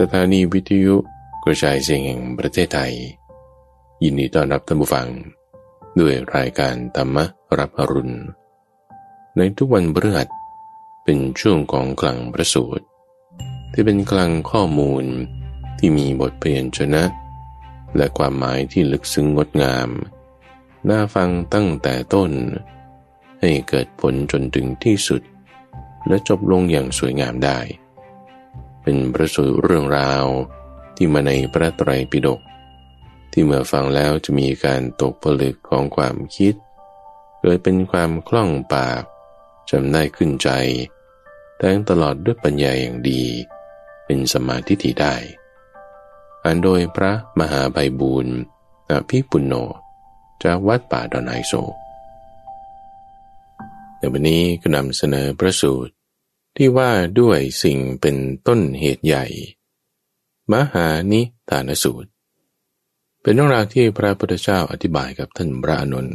สถานีวิทยุกระจายเสียงแห่งประเทศไทย ยินดีต้อนรับท่านผู้ฟัง ด้วยรายการธรรมรับอรุณ ในทุกวันพฤหัสเป็นช่วงของกลางประสูตรที่เป็นกลางข้อมูลที่มีบทเปลี่ยนชนะ และความหมายที่ลึกซึ้งงดงาม น่าฟังตั้งแต่ต้น ให้เกิดผลจนถึงที่สุด และจบลงอย่างสวยงามได้ เป็นประสูตรเรื่องราวที่มาในพระไตรปิฎกที่เมื่อฟังแล้วจะมีการตกผลึกของความคิด เกิดเป็นความคล่องปากจำได้ขึ้นใจแทงตลอดด้วยปัญญาอย่างดี เป็นสมาธิที่ได้อันโดยพระมหาไพบูรณ์อภิปุณโญจากวัดป่าดอนไฮโซในวันนี้ก็นำเสนอพระสูตร ที่ว่าด้วยสิ่งเป็นต้นเหตุใหญ่ มหานิทานสูตร เป็นเรื่องราวที่พระพุทธเจ้าอธิบายกับท่านพระอนุน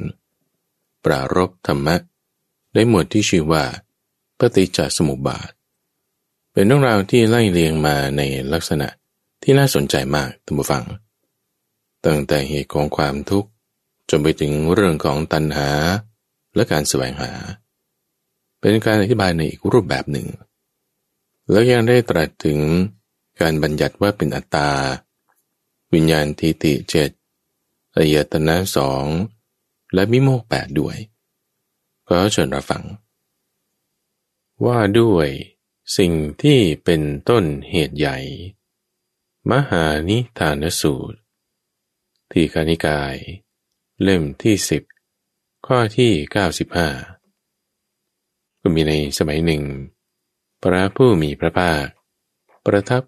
ปรารบธรรมะได้หมวดที่ชื่อว่า ปฏิจจสมุปบาท เป็นเรื่องราวที่ไล่เลียงมาในลักษณะที่น่าสนใจมากท่านผู้ฟัง ตั้งแต่เหตุของความทุกข์จนไปถึงเรื่องของตัณหาและการแสวงหา เป็นการอธิบายในอีกรูปแบบหนึ่ง แล้วยังได้ตรัสถึงการบัญญัติว่าเป็นอัตตา วิญญาณทิติเจ็ดอายตนะสองและมิโมกแปดด้วยก็เชิญรับฟัง ว่าด้วยสิ่งที่เป็นต้นเหตุใหญ่ มหานิทานสูตร ที่คานิกาย เล่มที่สิบข้อที่เก้าสิบห้า ก็มีในสมัยหนึ่ง พระผู้มีพระภาค ประทับ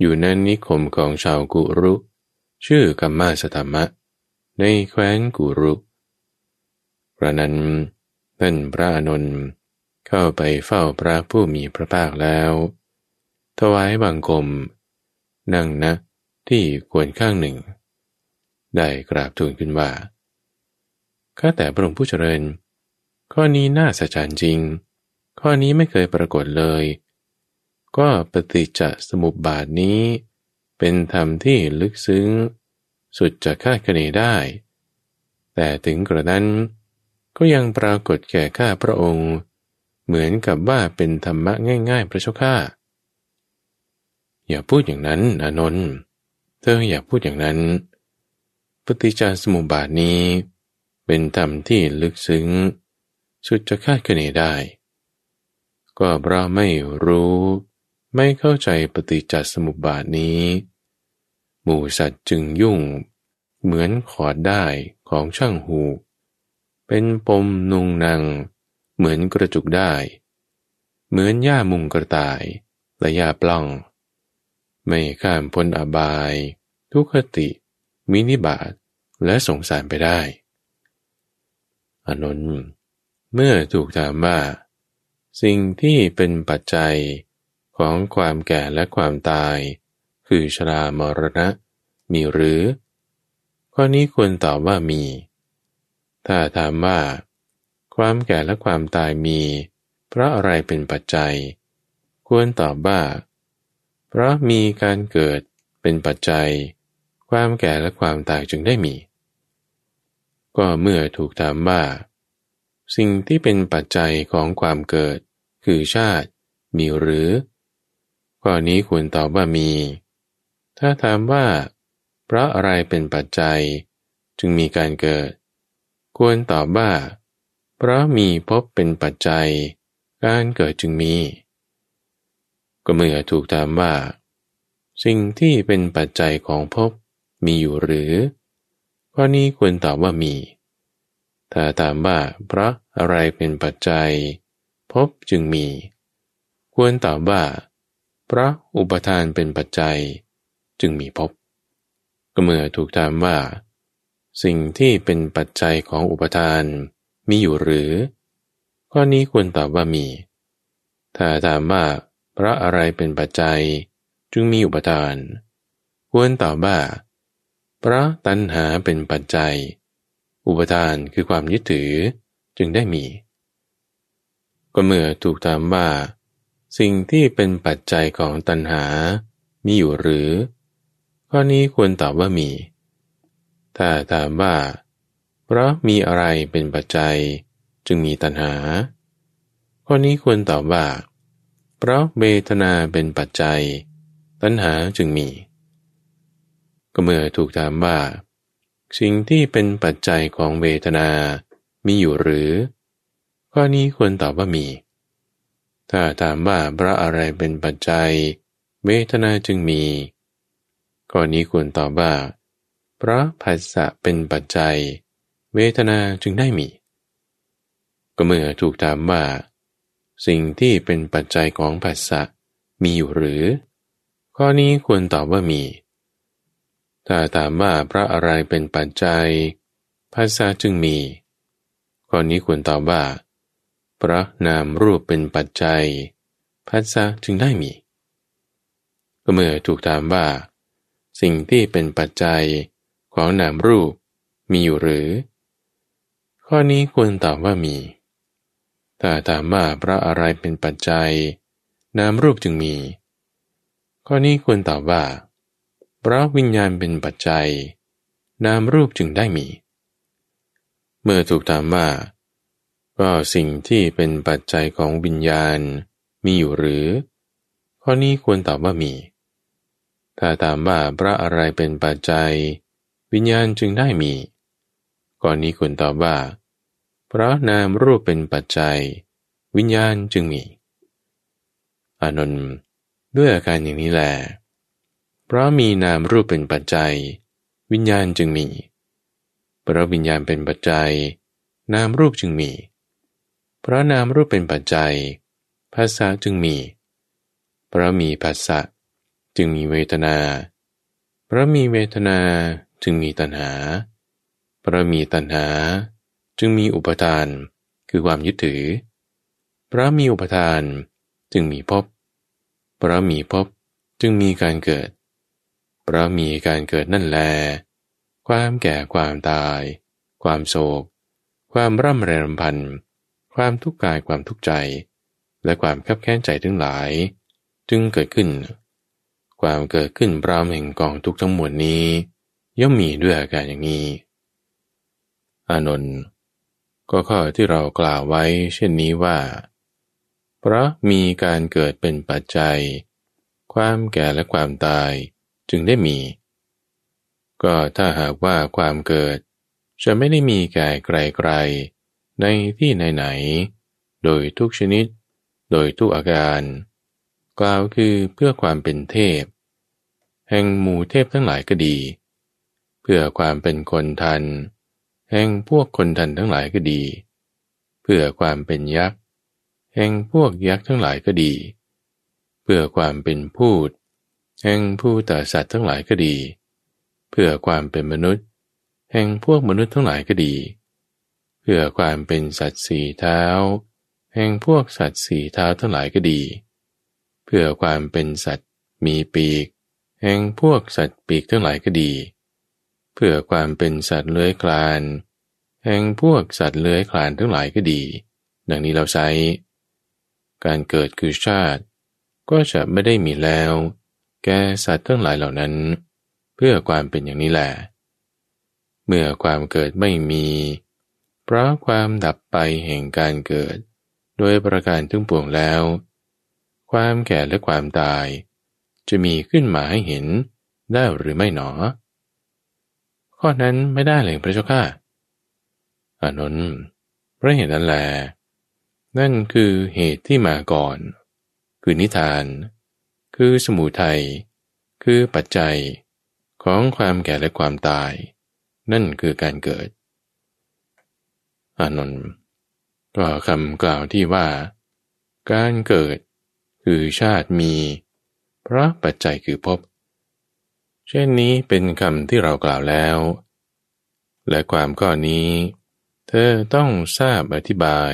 อยู่ในนิคมของชาวกุรุ ชื่อกัมมาสธรรมะ ในแคว้นกุรุพระนั้นท่านพระอนุนเข้าไปเฝ้าพระผู้มีพระภาคแล้ว ถวายบังคม นั่งนะที่ควรข้างหนึ่ง ได้กราบทูลขึ้นว่าข้าแต่พระองค์ผู้เจริญ ข้อนี้น่าสะใจจริง ข้อนี้ไม่เคยปรากฏเลย ก็ปฏิจจสมุปบาทนี้ เป็นธรรมที่ลึกซึ้ง สุดจะคาดคะเนได้ แต่ถึงกระนั้น ก็ยังปรากฏแก่ข้าพระองค์ เหมือนกับว่าเป็นธรรมะง่าย ๆ พระเจ้าข้าอย่าพูดอย่างนั้นอานนท์เธออย่าพูดอย่างนั้น ปฏิจจสมุปบาทนี้ เป็นธรรมที่ลึกซึ้ง สุดจะคาดคะเนได้ ก็เพราะไม่รู้ ไม่เข้าใจปฏิจจสมุปบาทนี้ หมู่สัตว์จึงยุ่ง เหมือนขอดได้ของช่างหูเป็นปมนุงนางเหมือนกระจุกได้ เหมือนหญ้ามุงกระต่ายและหญ้าปล้อง ไม่ข้ามพ้นอบาย ทุกขติ มินิบาตและสงสารไปได้ อนนท์เมื่อถูกถามว่า สิ่งที่เป็นปัจจัยของความแก่และความตาย คือชรามรณะ มีหรือ ข้อนี้ควรตอบว่ามี ถ้าถามว่า ความแก่และความตายมี เพราะอะไรเป็นปัจจัย ควรตอบว่า เพราะมีการเกิดเป็นปัจจัย ความแก่และความตายจึงได้มี ก็เมื่อถูกถามว่า สิ่งที่เป็นปัจจัยของความเกิด คือชาติมีหรือ ข้อนี้ควรตอบว่ามี ถ้าถามว่า เพราะอะไรเป็นปัจจัย จึงมีการเกิด ควรตอบว่า เพราะมีพบเป็นปัจจัย การเกิดจึงมี ก็เมื่อถูกถามว่า สิ่งที่เป็นปัจจัยของภพมีอยู่หรือ ข้อนี้ควรตอบว่ามี ถ้าถามว่าเพราะอะไรเป็นปัจจัย ภพจึงมี ควรตอบว่าเพราะอุปทานเป็นปัจจัย จึงมีภพก็เมื่อถูกถามว่า สิ่งที่เป็นปัจจัยของอุปทานมีอยู่หรือ ข้อนี้ควรตอบว่ามี ถ้าถามว่าเพราะอะไรเป็นปัจจัย จึงมีอุปทาน ควรตอบว่าเพราะตัณหาเป็นปัจจัย อุปทานคือความยึดถือจึงได้มี ก็เมื่อถูกถามว่า สิ่งที่เป็นปัจจัยของตัณหา มีอยู่หรือ ข้อนี้ควรตอบว่ามี ถ้าถามว่า เพราะมีอะไรเป็นปัจจัยจึงมีตัณหา ข้อนี้ควรตอบว่า เพราะเวทนาเป็นปัจจัย ตัณหาจึงมี ก็เมื่อถูกถามว่า สิ่งที่เป็นปัจจัยของเวทนา มีอยู่หรือ ข้อนี้ควรตอบว่ามี ถ้าถามว่าเพราะอะไรเป็นปัจจัย เวทนาจึงมี ข้อนี้ควรตอบว่าเพราะผัสสะเป็นปัจจัย เวทนาจึงได้มี ก็เมื่อถูกถามว่า สิ่งที่เป็นปัจจัยของผัสสะมีอยู่หรือ ข้อนี้ควรตอบว่ามี ถ้าถามว่าพระอะไรเป็นปัจจัยภาษาจึงมี ข้อนี้ควรตอบว่า พระนามรูปเป็นปัจจัยภาษาจึงได้มี ก็เมื่อถูกถามว่า สิ่งที่เป็นปัจจัยของนามรูปมีอยู่หรือ ข้อนี้ควรตอบว่ามี ถ้าถามว่าพระอะไรเป็นปัจจัย นามรูปจึงมี ข้อนี้ควรตอบว่า พระวิญญาณเป็นปัจจัย นามรูปจึงได้มี เมื่อถูกถามว่า ก็สิ่งที่เป็นปัจจัยของวิญญาณมีอยู่หรือ ข้อนี้ควรตอบว่ามี ถ้าถามว่าพระอะไรเป็นปัจจัย วิญญาณจึงได้มี ข้อนี้ควรตอบว่าเพราะนามรูปเป็นปัจจัย วิญญาณจึงมี อานนท์ด้วยอาการอย่างนี้แหละเพราะมีนามรูปเป็นปัจจัย วิญญาณจึงมี เพราะวิญญาณเป็นปัจจัย นามรูปจึงมี เพราะนามรูปเป็นปัจจัย ภาษาจึงมี เพราะมีภาษะจึงมีเวทนา เพราะมีเวทนาจึงมีตัณหา เพราะมีตัณหา จึงมีอุปทาน คือความยึดถือ เพราะมีอุปทานจึงมีภพ เพราะมีภพจึงมีการเกิด เพราะมีการเกิดนั่นแล ความแก่ความตาย ความโศก ความร่ำไรรำพัน ความทุกข์กายความทุกข์ใจ และความขับแค้นใจทั้งหลาย จึงเกิดขึ้น ความเกิดขึ้นพร้อมแห่งกองทุกทั้งมวลนี้ ย่อมมีด้วยอาการอย่างนี้ อานนท์ก็ข้อที่เรากล่าวไว้เช่นนี้ว่า เพราะมีการเกิดเป็นปัจจัย ความแก่และความตายจึงได้มี ก็ถ้าหากว่าความเกิดจะไม่ได้มีแก่ไกลๆ ในที่ไหนๆ โดยทุกชนิด โดยทุกอาการ กล่าวคือเพื่อความเป็นเทพ แห่งหมู่เทพทั้งหลายก็ดี เพื่อความเป็นคนทัน แห่งพวกคนทันทั้งหลายก็ดี เพื่อความเป็นยักษ์ แห่งพวกยักษ์ทั้งหลายก็ดี เพื่อความเป็นพูด แห่งผู้ต่สัตว์ทั้งหลายก็ดี เพื่อความเป็นมนุษย์ แห่งพวกมนุษย์ทั้งหลายก็ดีเพื่อความเป็นสัตว์สี่เท้า แห่งพวกสัตว์สี่เท้าทั้งหลายก็ดี เพื่อความเป็นสัตว์มีปีก แห่งพวกสัตว์ปีกทั้งหลายก็ดี เพื่อความเป็นสัตว์เลื้อยคลาน แห่งพวกสัตว์เลื้อยคลานทั้งหลายก็ดี ดังนี้เราใช้ การเกิดคือชาติ ก็จะไม่ได้มีแล้ว แก่สัตว์ทั้งหลายเหล่านั้น เพื่อความเป็นอย่างนี้แหละเมื่อความเกิดไม่มี เพราะความดับไปแห่งการเกิดโดยประการทั้งปวงแล้ว ความแก่และความตาย จะมีขึ้นมาให้เห็นได้หรือไม่หนอ ข้อนั้นไม่ได้เลยพระเจ้าข้าอานนท์เพราะเหตุนั้นแล นั่นคือเหตุที่มาก่อน คือนิทาน คือสมุทัย คือปัจจัย ของความแก่และความตาย นั่นคือการเกิด อานนท์ก็คำกล่าวที่ว่า การเกิดคือชาติมีเพราะปัจจัยคือพบเช่นนี้เป็นคำที่เรากล่าวแล้ว และความข้อนี้ เธอต้องทราบอธิบาย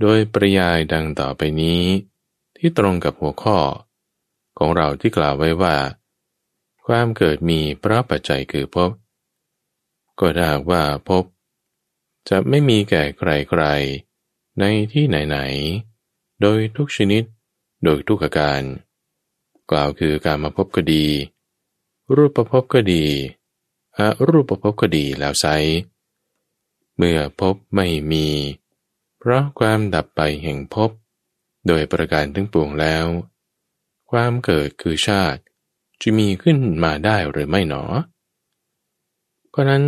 โดยปริยายดังต่อไปนี้ ที่ตรงกับหัวข้อ ของเราที่กล่าวไว้ว่า ความเกิดมีเพราะปัจจัยคือพบก็ถ้าว่าพบ จะไม่มีแก่ใครๆในที่ไหนๆ โดยทุกชนิด โดยทุกอาการ กล่าวคือการมาพบก็ดี รูปประพบก็ดีอารูปประพบก็ดีแล้วไซเมื่อพบไม่มี เพราะความดับไปแห่งพบ โดยประการทั้งปวงแล้ว ความเกิดคือชาติจะมีขึ้นมาได้หรือไม่หนอก็นั้น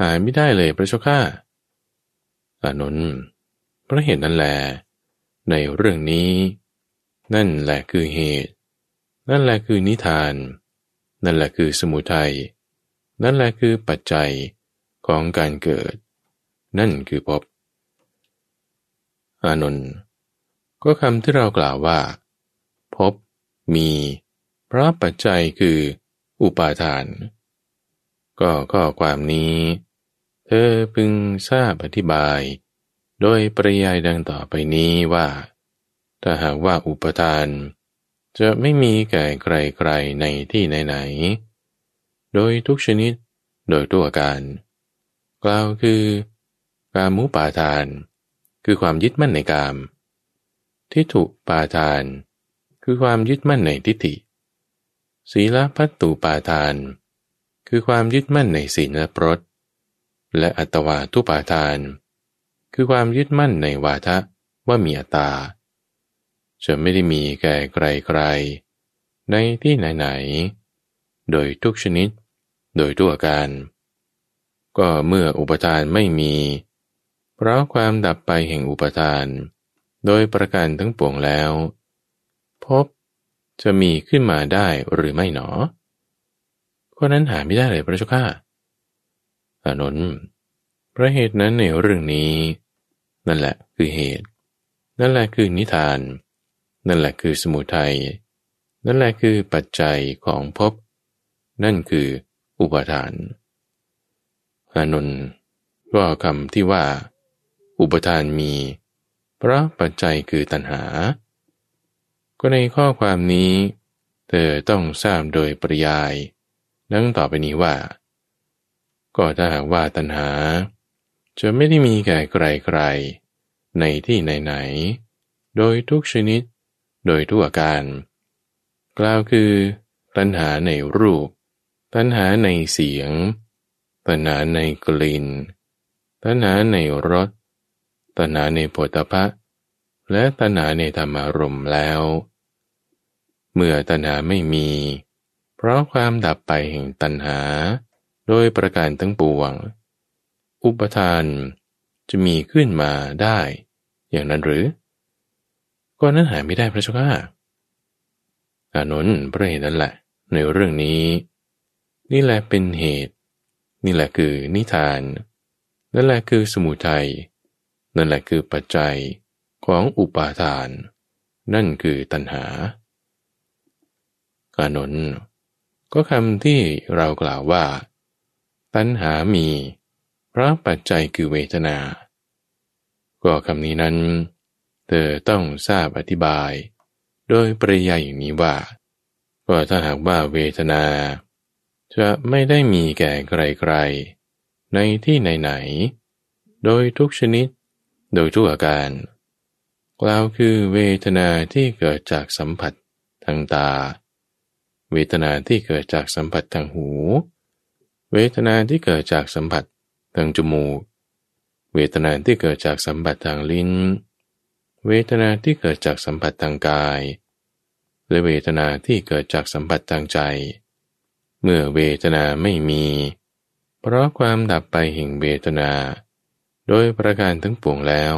หายไม่ได้เลยพระเจ้าข้าานนท์เพราะเหตุนั้นแหลในเรื่องนี้ นั่นแหละคือเหตุ นั่นแหละคือนิทาน นั่นแหละคือสมุทัย นั่นแหละคือปัจจัยของการเกิด นั่นคือพบอานนท์ก็คำที่เรากล่าวว่าพบมีเพราะปัจจัยคืออุปาทาน ก็ข้อความนี้ เธอพึงทราบอธิบาย โดยปริยายดังต่อไปนี้ว่า ถ้าหากว่าอุปทาน จะไม่มีแก่ใครๆในที่ไหนๆโดยทุกชนิดโดยตัวการ กล่าวคือการมุปาทาน คือความยึดมั่นในกาม ทิฏฐุปาทาน คือความยึดมั่นในทิฏฐิ ศีลพัตตุปาทาน คือความยึดมั่นในศีลและปรต และอัตวาทุปาทาน คือความยึดมั่นในวาทะว่ามีอัตตาจะไม่ได้มีแก่ใครๆในที่ไหนๆ โดยทุกชนิด โดยตัวการ ก็เมื่ออุปทานไม่มี เพราะความดับไปแห่งอุปทาน โดยประการทั้งปวงแล้ว พบจะมีขึ้นมาได้หรือไม่หนอเพราะนั้นหาไม่ได้เลยพระเจ้าข้า อานนท์พระเหตุนั้นในเรื่องนี้ นั่นแหละคือเหตุ นั่นแหละคือนิทาน นั่นแหละคือสมุทัย นั่นแหละคือปัจจัยของภพ นั่นคืออุปทาน อานนท์ก็คำที่ว่า อุปทานมี เพราะปัจจัยคือตัณหา ก็ในข้อความนี้ เธอต้องทราบโดยปริยาย ดังต่อไปนี้ว่า ก็ถ้าหากว่าตัณหา จะไม่ได้มีแก่ใครๆในที่ไหนๆโดยทุกชนิด โดยทุกอาการ กล่าวคือ ตัณหาในรูป ตัณหาในเสียง ตัณหาในกลิ่น ตัณหาในรส ตัณหาในโผฏฐะและตัณหาในธรรมารมแล้ว เมื่อตัณหาไม่มี เพราะความดับไปแห่งตัณหา โดยประการทั้งปวง อุปทานจะมีขึ้นมาได้ อย่างนั้นหรือก็นั้นหายไม่ได้พระเจ้าค่ะอานนท์พระเหตุนั่นแหละ ในเรื่องนี้ นี่แหละเป็นเหตุ นี่แหละคือนิทาน นั่นแหละคือสมุทัย นั่นแหละคือปัจจัยของอุปาทาน นั่นคือตัณหาอานนท์ก็คำที่เรากล่าวว่า ตัณหามีพราะปัจจัยคือเวทนา ก็คำนี้นั้น เธอต้องทราบอธิบาย โดยปริยายอย่างนี้ว่า ก็ถ้าหากว่าเวทนา จะไม่ได้มีแก่ใครๆ ในที่ไหนๆ โดยทุกชนิด โดยทุกอาการกล่าวคือเวทนาที่เกิดจากสัมผัสทางตา เวทนาที่เกิดจากสัมผัสทางหูเเวทนาที่เกิดจากสัมผัสทางจมูก เวทนาที่เกิดจากสัมผัสทางลิ้น เวทนาที่เกิดจากสัมผัสทางกาย และเวทนาที่เกิดจากสัมผัสทางใจ เมื่อเวทนาไม่มี เพราะความดับไปแห่งเวทนา โดยประการทั้งปวงแล้ว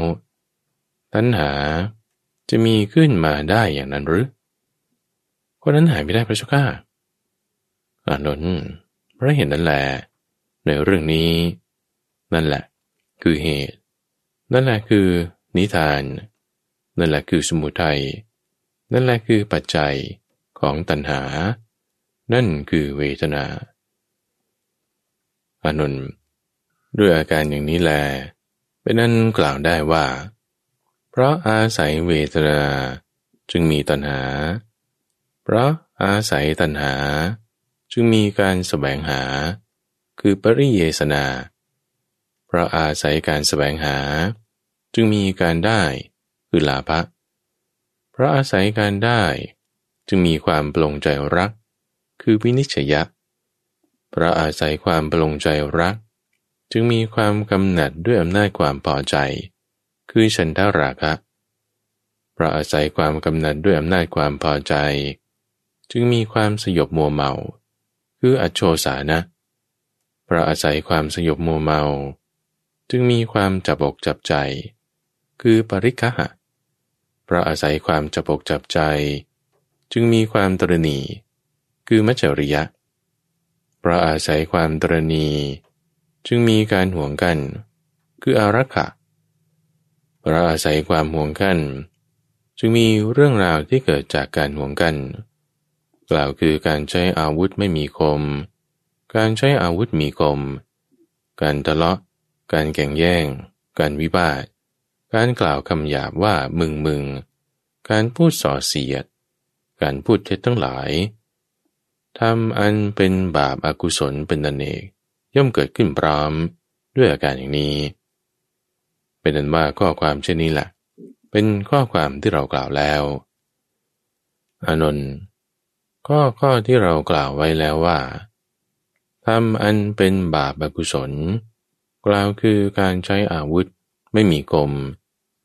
ตัณหาจะมีขึ้นมาได้อย่างนั้นหรือคนนั้นหายไม่ได้พระเจ้าข้าอานนท์ เพราะเห็นนั่นแหละในเรื่องนี้ นั่นแหละ คือเหตุ นั่นแหละคือ นิทาน นั่นแหละคือสมุทัยนั่นแหละคือปัจจัยของตัณหา นั่นคือเวทนาอานนท์ด้วยอาการอย่างนี้แล เป็นนั้นกล่าวได้ว่า เพราะอาศัยเวทนาจึงมีตัณหา เพราะอาศัยตัณหา จึงมีการสแสวงหา คือปริเยสนาเพราะอาศัยการสแสวงหา จึงมีการได้คือลาภะเพราะอาศัยการได้ จึงมีความปลงใจรัก คือวินิจฉยะเพราะอาศัยความปลงใจรัก จึงมีความกำหนัดด้วยอำนาจความพอใจ คือฉันทราคะเพราะอาศัยความกำหนัดด้วยอำนาจความพอใจ จึงมีความสยบมัวเมา คืออโชสานะเพราะอาศัยความสยบมัวเมา จึงมีความจับอกจับใจ คือปริคหะเพราะอาศัยความจับอกจับใจ จึงมีความตรณีคือมัจจริยะเพราะอาศัยความตรณีจึงมีการห่วงกัน คืออารักขะเพราะอาศัยความห่วงกัน จึงมีเรื่องราวที่เกิดจากการห่วงกัน กล่าวคือการใช้อาวุธไม่มีคม การใช้อาวุธมีคม การทะเลาะ การแข่งแย่ง การวิบาท การกล่าวคำหยาบว่ามึงมึง การพูดส่อเสียด การพูดเท็จทั้งหลายทำอันเป็นบาปอากุศลเป็นนันเอกย่อมเกิดขึ้นพร้อมด้วยอาการอย่างนี้ เป็นนั้นว่าข้อความเช่นนี้แหละ เป็นข้อความที่เรากล่าวแล้ว อานนท์ ข้อข้อที่เรากล่าวไว้แล้วว่าทำอันเป็นบาปอากุศล กล่าวคือการใช้อาวุธ ไม่มีกลม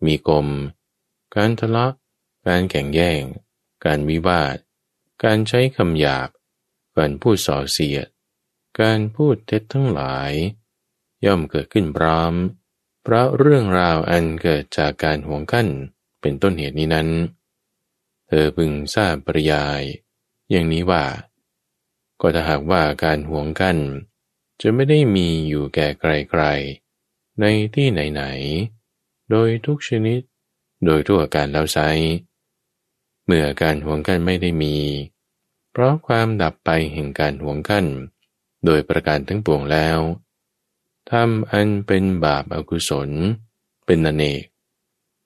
มีกลมการทะเลาะการแข่งแย่ง การวิวาท การใช้คำหยาบ การพูดส่อเสียด การพูดเท็จทั้งหลาย ย่อมเกิดขึ้นพร้อมเพราะเรื่องราวอันเกิดจากการห่วงกั้นเป็นต้นเหตุนี้นั้น เธอพึงทราบปริยาย อย่างนี้ว่า ก็ถ้าหากว่าการห่วงกัน จะไม่ได้มีอยู่แก่ใครๆในที่ไหนๆ โดยทุกชนิด โดยทั่วการแล้วไซเมื่อการห่วงกันไม่ได้มี เพราะความดับไปแห่งการห่วงกัน โดยประการทั้งปวงแล้วทำอันเป็นบาปอากุศล เป็นนเนก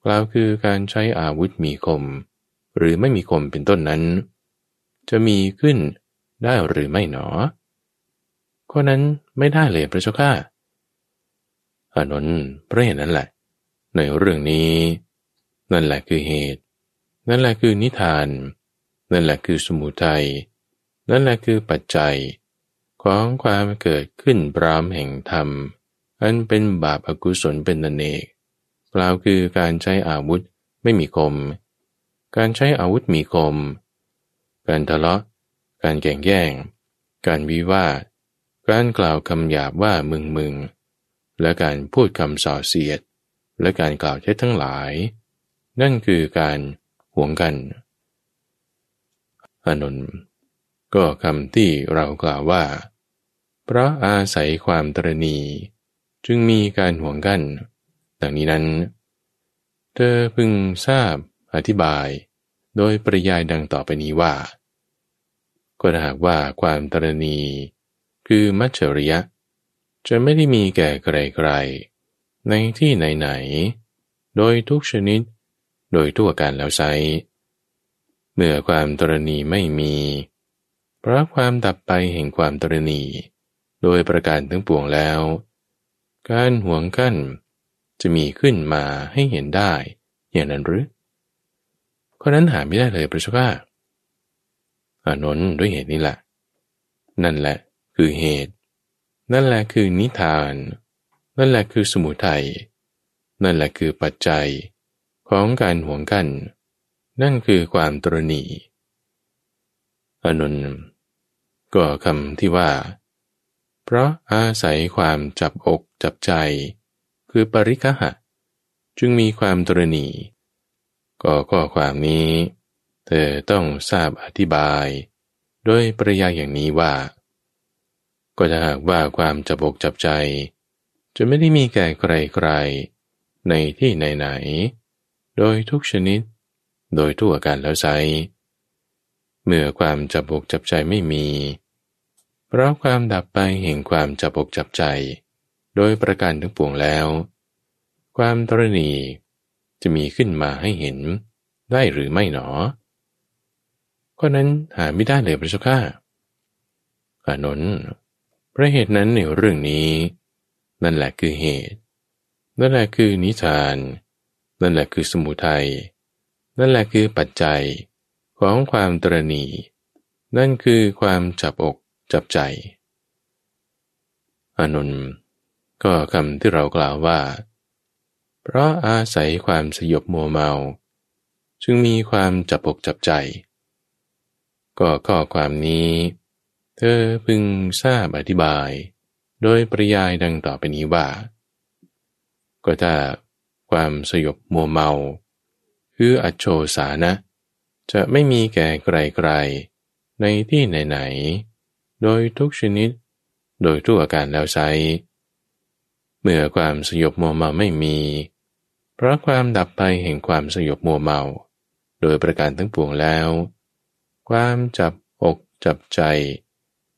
กล่าวคือการใช้อาวุธมีคม หรือไม่มีคมเป็นต้นนั้น จะมีขึ้นได้หรือไม่หนอข้อนั้นไม่ได้เลยพระเจ้าข้าอนนท์เพราะเหตุนั้นแหละ ในเรื่องนี้ นั่นแหละคือเหตุ นั่นแหละคือนิทาน นั่นแหละคือสมุทัย นั่นแหละคือปัจจัย ของความเกิดขึ้นปรามแห่งธรรม อันเป็นบาปอากุศลเป็นนันเอกกล่าวคือการใช้อาวุธไม่มีคม การใช้อาวุธมีคม การทะเลาะ การแก่งแย่ง การวิวาท การกล่าวคำหยาบว่ามึงมึง และการพูดคำส่อเสียด และการกล่าวเท็จทั้งหลาย นั่นคือการห่วงกันอานนท์ก็คำที่เรากล่าวว่า เพราะอาศัยความตรณีจึงมีการห่วงกัน ดังนี้นั้น เธอพึงทราบอธิบาย โดยปริยายดังต่อไปนี้ว่า ก็หากว่าความตรณีคือมัจฉริยะ จะไม่ได้มีแก่ใครๆในที่ไหนๆโดยทุกชนิด โดยทั่วการแล้วไซเมื่อความตรณีไม่มี เพราะความดับไปแห่งความตรณี โดยประการทั้งปวงแล้ว การห่วงกั้นจะมีขึ้นมาให้เห็นได้ อย่างนั้นหรือข้อนั้นหาไม่ได้เลยพระเจ้าข้า อานนท์ด้วยเหตุนี้แหละ นั่นแหละคือเหตุ นั่นแหละคือนิทาน นั่นแหละคือสมุทัย นั่นแหละคือปัจจัยของการห่วงกัน นั่นคือความตรณีอนุนก็คำที่ว่า เพราะอาศัยความจับอกจับใจ คือปริคหะ จึงมีความตรณีก็ข้อความนี้ เธอต้องทราบอธิบาย โดยปริยายอย่างนี้ว่า ก็ถ้าหากว่าความจับอกจับใจ จะไม่ได้มีแก่ใครๆในที่ไหนๆโดยทุกชนิด โดยทั่วกันแล้วไซเมื่อความจับอกจับใจไม่มี เพราะความดับไปแห่งความจับอกจับใจ โดยประการทั้งปวงแล้ว ความตรณีจะมีขึ้นมาให้เห็นได้หรือไม่หนอ ก็นั้นหาไม่ได้เลยพระเจ้าข้าอานนท์พระเหตุนั้นในเรื่องนี้ นั่นแหละคือเหตุ นั่นแหละคือนิทาน นั่นแหละคือสมุทัย นั่นแหละคือปัจจัยของความตรณีนั่นคือความจับอกจับใจอนุนก็คำที่เรากล่าวว่า เพราะอาศัยความสยบมัวเมา จึงมีความจับอกจับใจ ก็ข้อความนี้ เธอพึงทราบอธิบาย โดยปริยายดังต่อไปนี้ว่า ก็ถ้าความสยบมัวเมา คืออโชสานะ จะไม่มีแก่ไกลๆในที่ไหนๆโดยทุกชนิด โดยทุกอาการแล้วใช้เมื่อความสยบมัวเมาไม่มี เพราะความดับไปแห่งความสยบมัวเมา โดยประการทั้งปวงแล้ว ความจับอกจับใจ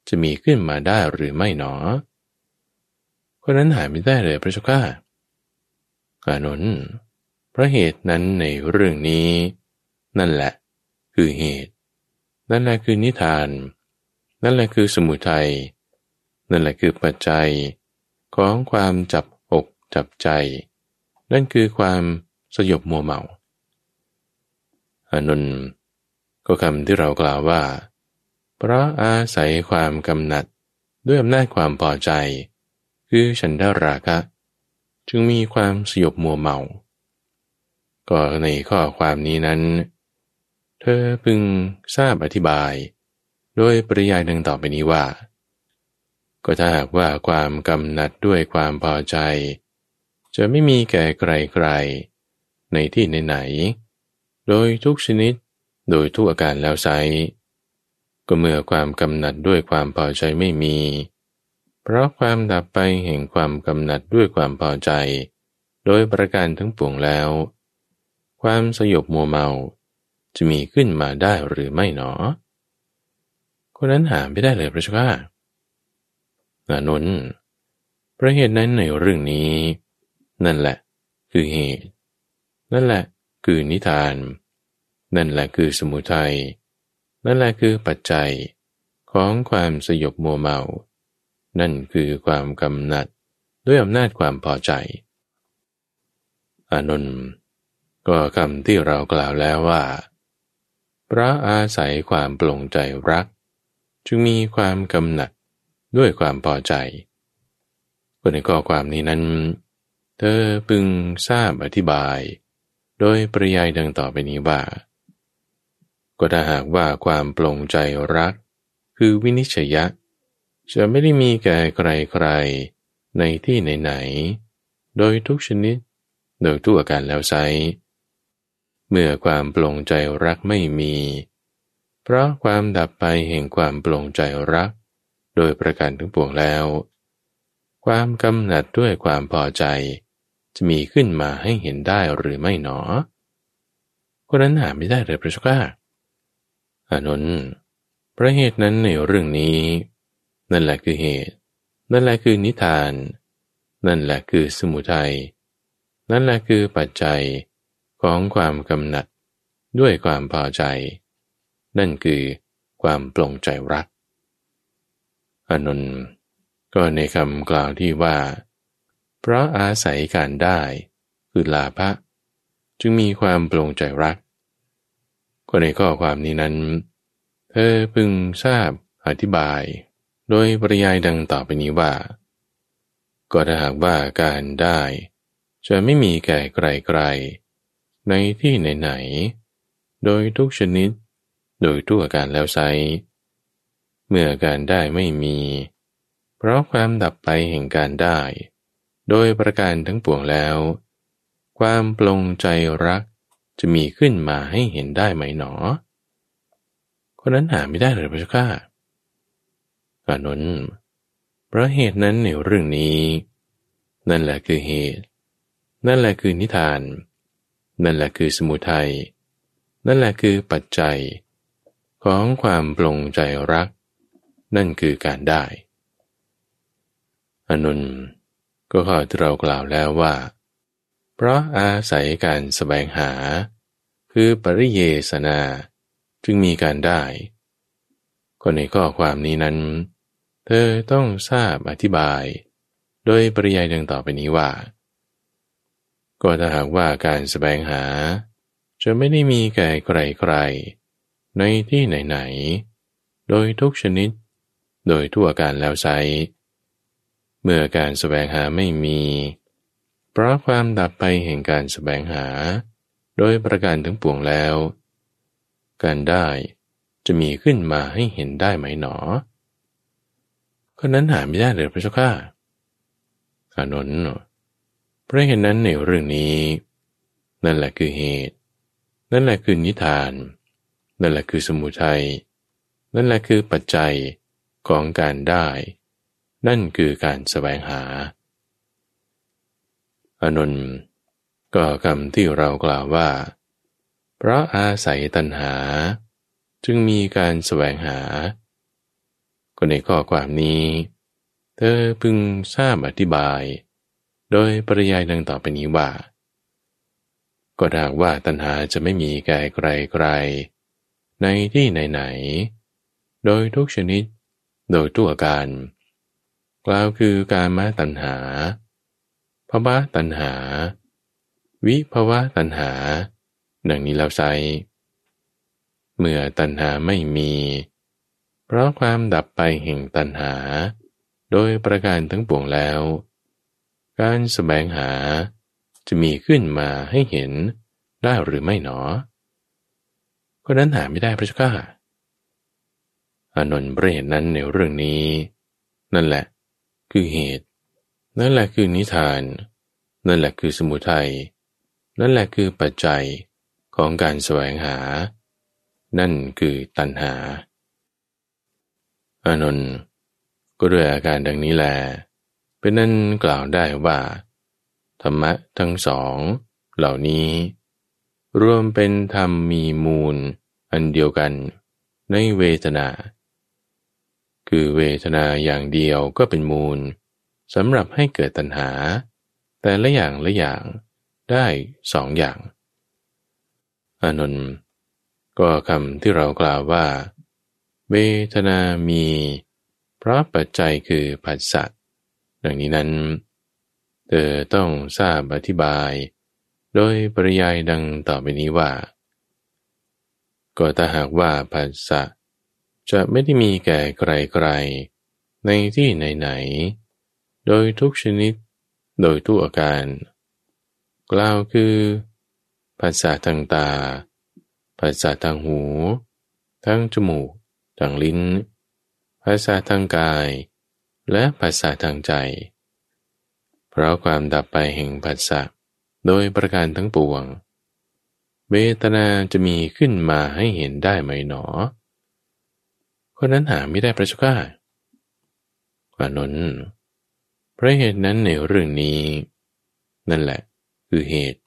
จะมีขึ้นมาได้หรือไม่หนอคนนั้นหายไม่ได้เลยพระเจ้าข้าอานนท์พระเหตุนั้นในเรื่องนี้ นั่นแหละ คือเหตุ นั่นแหละคือนิทาน นั่นแหละคือสมุทัย นั่นแหละคือปัจจัย ของความจับอกจับใจ นั่นคือความสยบมัวเมาอนุน ก็คำที่เรากล่าวว่า เพราะอาศัยความกำหนัดด้วยอำนาจความพอใจ คือฉันดาราคะ จึงมีความสยบมัวเมา ก็ในข้อความนี้นั้น เธอพึงทราบอธิบาย โดยปริยายดังต่อไปนี้ว่า ก็ถ้าหากว่าความกำหนัดด้วยความพอใจ จะไม่มีแก่ใครๆในที่ไหนๆโดยทุกชนิด โดยทุกอาการแล้วไซก็เมื่อความกำหนัดด้วยความพอใจไม่มี เพราะความดับไปแห่งความกำหนัดด้วยความพอใจ โดยประการทั้งปวงแล้ว ความสยบมัวเมาจะมีขึ้นมาได้หรือไม่หนอ คนนั้นหาไม่ได้เลยพระเจ้าค่ะอนุนเพระเหตุนั้นในเรื่องนี้ นั่นแหละ คือเหตุ นั่นแหละ คือนิทาน นั่นแหละคือสมุทัย นั่นแหละคือปัจจัยของความสยบมัวเมา นั่นคือความกำหนัดด้วยอำนาจความพอใจ อานนท์ก็คำที่เรากล่าวแล้วว่า พระอาศัยความปลงใจรัก จึงมีความกำหนัดด้วยความพอใจก็ในข้อความนี้นั้น เธอพึงทราบอธิบาย โดยปริยายดังต่อไปนี้ว่า ก็ถ้าหากว่าความปลงใจรัก คือวินิจฉยะ จะไม่ได้มีแก่ใครๆ ในที่ไหนๆ โดยทุกชนิด โดยทุกอาการแล้วไซเมื่อความปลงใจรักไม่มี เพราะความดับไปแห่งความปลงใจรัก โดยประการทั้งปวงแล้ว ความกำหนัดด้วยความพอใจ จะมีขึ้นมาให้เห็นได้หรือไม่หนอคนนั้นหาไม่ได้เลยพระเจ้าข้า อานนท์พระเหตุนั้นในเรื่องนี้ นั่นแหละคือเหตุ นั่นแหละคือนิทาน นั่นแหละคือสมุทัย นั่นแหละคือปัจจัยของความกำหนัดด้วยความพอใจ นั่นคือความปลงใจรักอนุนก็ในคำกล่าวที่ว่า เพราะอาศัยการได้ คือลาภะจึงมีความปลงใจรัก ก็ในข้อความนี้นั้น เธอพึงทราบอธิบาย โดยปริยายดังต่อไปนี้ว่า ก็ถ้าหากว่าการได้ จะไม่มีแก่ไกลๆในที่ไหนๆโดยทุกชนิด โดยทุกอาการแล้วไซเมื่อการได้ไม่มี เพราะความดับไปแห่งการได้ โดยประการทั้งปวงแล้ว ความปลงใจรัก จะมีขึ้นมาให้เห็นได้ไหมหนอ คนนั้นหาไม่ได้เลยพระเจ้าข้าอานนท์เพราะเหตุนั้นในเรื่องนี้ นั่นแหละคือเหตุ นั่นแหละคือนิทาน นั่นแหละคือสมุทัย นั่นแหละคือปัจจัย ของความปลงใจรัก นั่นคือการได้อนุนก็ข้อที่เรากล่าวแล้วว่า เพราะอาศัยการสแสวงหา คือปริเยสนา จึงมีการได้ก็ในข้อความนี้นั้น เธอต้องทราบอธิบาย โดยปริยายดังต่อไปนี้ว่า ก็ถ้าหากว่าการสแสวงหา จะไม่ได้มีแก่ใครในที่ไหนๆ โดยทุกชนิด โดยทั่วการแล้วไซเมื่อการสแสวงหาไม่มี เพราะความดับไปแห่งการสแสวงหา โดยประการทั้งปวงแล้ว การได้จะมีขึ้นมาให้เห็นได้ไหมหนอก็นั้นหาไม่ได้เลยพระเจ้าข้าอานนท์เพราะเห็นนั้นในเรื่องนี้ นั่นแหละคือเหตุ นั่นแหละคือนิทาน นั่นแหละคือสมุทัย นั่นแหละคือปัจจัยของการได้ นั่นคือการแสวงหา อานนท์ก็คำที่เรากล่าวว่า เพราะอาศัยตัณหา จึงมีการแสวงหา ก็ในข้อความนี้ เธอพึงทราบอธิบาย โดยปริยายดังต่อไปนี้ว่า ก็หากว่าตัณหาจะไม่มีแก่ใครๆในที่ไหนๆ โดยทุกชนิด โดยตัวการกล่าวคือการมาตัณหา ภาวะตัณหา วิภาวะตัณหา ดังนี้แล้วใช้เมื่อตัณหาไม่มี เพราะความดับไปแห่งตัณหา โดยประการทั้งปวงแล้ว การสแสวงหาจะมีขึ้นมาให้เห็นได้หรือไม่หนอ ก็นั้นหาไม่ได้พระเจ้าข้าอานนท์เบรศนั้นในเรื่องนี้ นั่นแหละ คือเหตุ นั่นแหละคือนิทาน นั่นแหละคือสมุทัย นั่นแหละคือปัจจัยของการแสวงหา นั่นคือตัณหา อานนท์ก็ด้วยอาการดังนี้แล เป็นนั้นกล่าวได้ว่า ธรรมะทั้งสองเหล่านี้ รวมเป็นธรรมมีมูล อันเดียวกันในเวทนา คือเวทนาอย่างเดียวก็เป็นมูล สำหรับให้เกิดตัณหา แต่ละอย่างละอย่างได้สองอย่าง อานนท์ก็คำที่เรากล่าวว่า เวทนามีเพราะปัจจัยคือผัสสะดังนี้นั้น เธอต้องทราบอธิบาย โดยปริยายดังต่อไปนี้ว่า ก็ถ้าหากว่าผัสสะจะไม่ได้มีแก่ใครๆในที่ไหนๆ โดยทุกชนิด โดยทุกอาการ กล่าวคือภาษาทางตาภาษาทางหู ทั้งจมูก ทางลิ้น ภาษาทางกาย และภาษาทางใจ เพราะความดับไปแห่งภาษาโดยประการทั้งปวง เวทนาจะมีขึ้นมาให้เห็นได้ไหมหนอ คนนั้นหาไม่ได้ประชุก้าอานนท์ พราะเหตุนั้นในเรื่องนี้ นั่นแหละคือเหตุ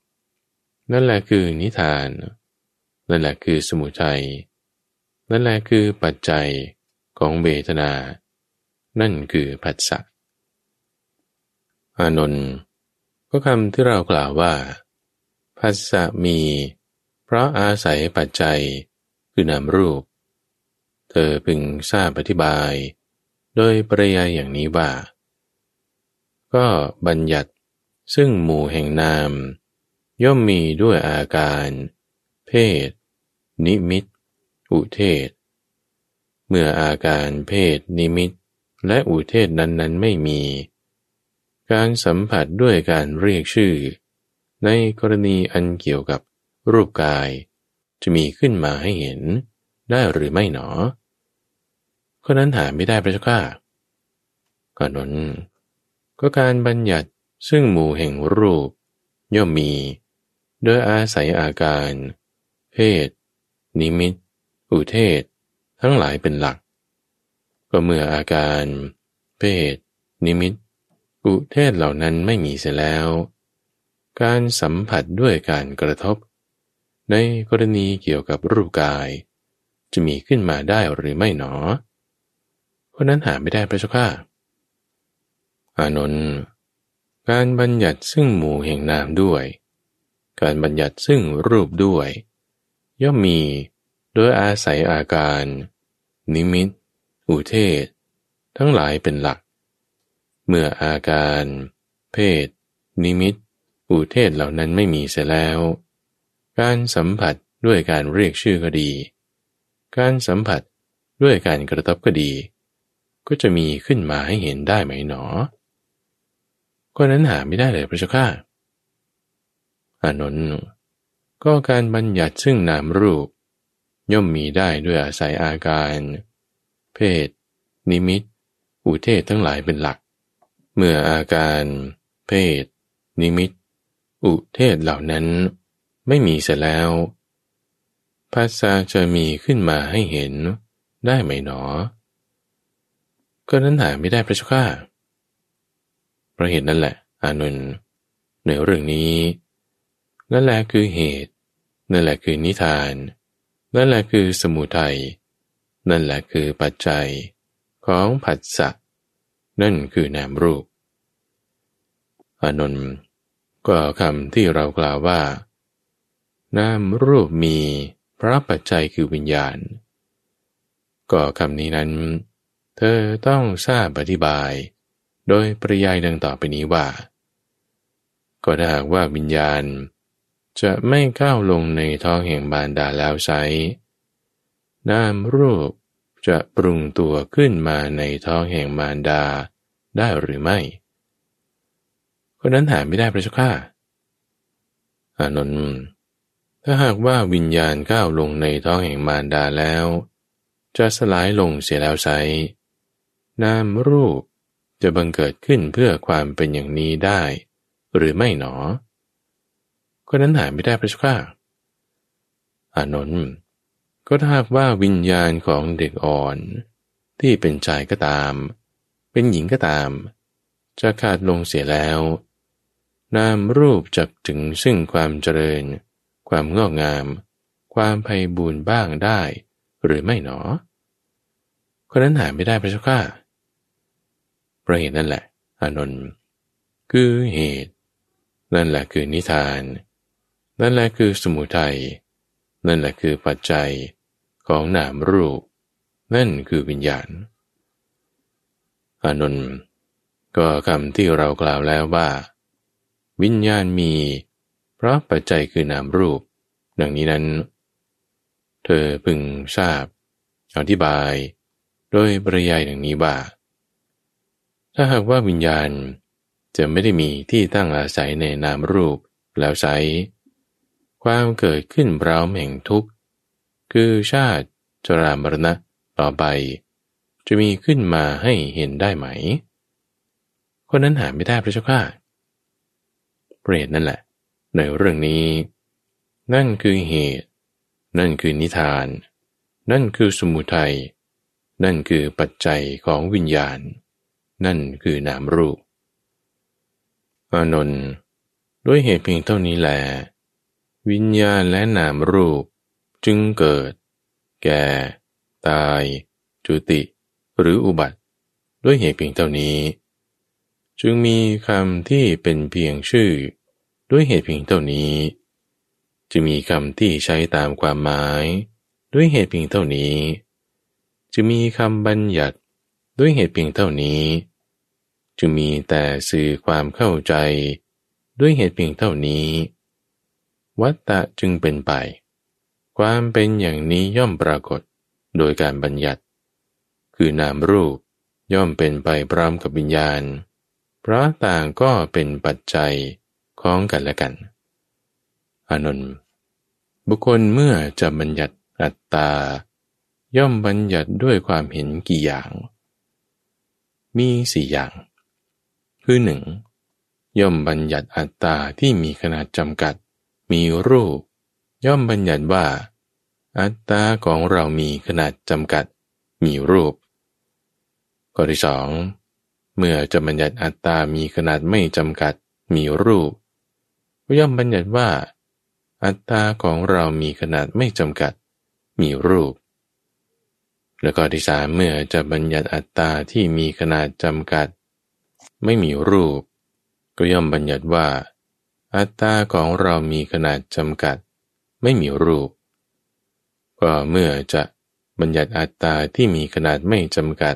นั่นแหละคือนิทาน นั่นแหละคือสมุทัย นั่นแหละคือปัจจัยของเวทนา นั่นคือผัสสะอานนท์ก็คำที่เรากล่าวว่าผัสสะมี เพราะอาศัยปัจจัยคือนามรูป เธอพึงทราบอธิบาย โดยปริยายอย่างนี้ว่า ก็บัญญัติซึ่งหมู่แห่งนาม ย่อมมีด้วยอาการ เพศ นิมิต อุเทศ เมื่ออาการเพศนิมิต และอุเทศนั้นๆไม่มี การสัมผัสด้วยการเรียกชื่อ ในกรณีอันเกี่ยวกับรูปกาย จะมีขึ้นมาให้เห็น ได้หรือไม่หนอคนนั้นหาไม่ได้พระเจ้าข้าก่อนนั้น ก็การบัญญัติซึ่งหมู่แห่งรูป ย่อมมี โดยอาศัยอาการ เพศ นิมิต อุเทศ ทั้งหลายเป็นหลัก ก็เมื่ออาการ เพศ นิมิต อุเทศเหล่านั้นไม่มีเสียแล้ว การสัมผัสด้วยการกระทบ ในกรณีเกี่ยวกับรูปกาย จะมีขึ้นมาได้หรือไม่หนอเพราะนั้นหาไม่ได้พระเจ้าข้า อานนท์การบัญญัติซึ่งหมู่แห่งนามด้วย การบัญญัติซึ่งรูปด้วย ย่อมมีโดยอาศัยอาการ นิมิต อุเทศ ทั้งหลายเป็นหลัก เมื่ออาการ เพศ นิมิต อุเทศเหล่านั้นไม่มีเสียแล้ว การสัมผัสด้วยการเรียกชื่อก็ดี การสัมผัสด้วยการกระทบก็ดี ก็จะมีขึ้นมาให้เห็นได้ไหมหนอ ก็นั้นหาไม่ได้เลยพระเจ้าข้าอานนท์ก็การบัญญัติซึ่งนามรูป ย่อมมีได้ด้วยอาศัยอาการ เพศ นิมิต อุเทศทั้งหลายเป็นหลัก เมื่ออาการ เพศ นิมิต อุเทศเหล่านั้น ไม่มีเสร็จแล้วภาษาจะมีขึ้นมาให้เห็นได้ไหมหนอ ก็นั้นหาไม่ได้พระเจ้าข้า ราะเหตุนั่นแหละ อานนท์ในเรื่องนี้ นั่นแหละคือเหตุ นั่นแหละคือนิทาน นั่นแหละคือสมุทัย นั่นแหละคือปัจจัยของผัสสะ นั่นคือนามรูป อานนท์ก็คำที่เรากล่าวว่า นามรูปมีพระปัจจัยคือวิญญาณ ก็คำนี้นั้น เธอต้องทราบอธิบาย โดยปริยายดังต่อไปนี้ว่า ก็ถ้าหากว่าวิญญาณ จะไม่ก้าวลงในท้องแห่งบานดาแล้วไซนามรูปจะปรุงตัวขึ้นมาในท้องแห่งมารดาได้หรือไม่คนนั้นหาไม่ได้พระเจ้าข้าอานนท์ถ้าหากว่าวิญญาณก้าวลงในท้องแห่งมารดาแล้ว จะสลายลงเสียแล้วไซนามรูป จะบังเกิดขึ้นเพื่อความเป็นอย่างนี้ได้ หรือไม่หนอ ก็นั้นหาไม่ได้พระเจ้าข้าอานนท์ก็ถ้าว่าวิญญาณของเด็กอ่อน ที่เป็นชายก็ตาม เป็นหญิงก็ตาม จะขาดลงเสียแล้ว นามรูปจักถึงซึ่งความเจริญ ความงอกงาม ความไพ่บูรณ์บ้างได้ หรือไม่หนอคนนั้นหาไม่ได้พระเจ้าข้าประเหตุนั่นแหละ อานนท์คือเหตุ นั่นแหละคือนิทาน นั่นแหละคือสมุทัย นั่นแหละคือปัจจัยของนามรูป นั่นคือวิญญาณ อานนท์ก็คำที่เรากล่าวแล้วว่า วิญญาณมีเพราะปัจจัยคือนามรูป ดังนี้นั้น เธอพึงทราบ อธิบาย โดยปริยายดังนี้ว่า ถ้าหากว่าวิญญาณจะไม่ได้มีที่ตั้งอาศัยในนามรูปแล้วใสความเกิดขึ้นเร้าแห่งทุกข์ คือชาติจรามรณะต่อไป จะมีขึ้นมาให้เห็นได้ไหม คนนั้นหาไม่ได้พระเจ้าข้าเปรตนั่นแหละ ในเรื่องนี้ นั่นคือเหตุ นั่นคือนิทาน นั่นคือสมุทัย นั่นคือปัจจัยของวิญญาณ นั่นคือนามรูป อานนท์ด้วยเหตุเพียงเท่านี้แหลวิญญาณและนามรูป จึงเกิด แก่ ตาย จุติ หรืออุบัติ ด้วยเหตุเพียงเท่านี้ จึงมีคำที่เป็นเพียงชื่อ ด้วยเหตุเพียงเท่านี้ จะมีคำที่ใช้ตามความหมาย ด้วยเหตุเพียงเท่านี้ จะมีคำบัญญัติด้วยเหตุเพียงเท่านี้ จะมีแต่สื่อความเข้าใจด้วยเหตุเพียงเท่านี้ วัตตะจึงเป็นไป ความเป็นอย่างนี้ย่อมปรากฏโดยการบัญญัติ คือนามรูปย่อมเป็นไปพร้อมกับวิญญาณ เพราะต่างก็เป็นปัจจัยของกันและกัน อานนท์บุคคลเมื่อจะบัญญัติอัตตา ย่อมบัญญัติด้วยความเห็นกี่อย่าง มีสี่อย่าง คือหนึ่งย่อมบัญญัติอัตตาที่มีขนาดจำกัด มีรูป ย่อมบัญญัติว่า อัตตาของเรามีขนาดจำกัด มีรูปข้อที่สองเมื่อจะบัญญัติอัตตามีขนาดไม่จำกัด มีรูปก็ย่อมบัญญัติว่า อัตตาของเรามีขนาดไม่จำกัด มีรูป แล้วก็ที่สามเมื่อจะบัญญัติอัตตาที่มีขนาดจำกัด ไม่มีรูป ก็ย่อมบัญญัติว่า อัตตาของเรามีขนาดจำกัด ไม่มีรูป ก็เมื่อจะบัญญัติอัตตาที่มีขนาดไม่จำกัด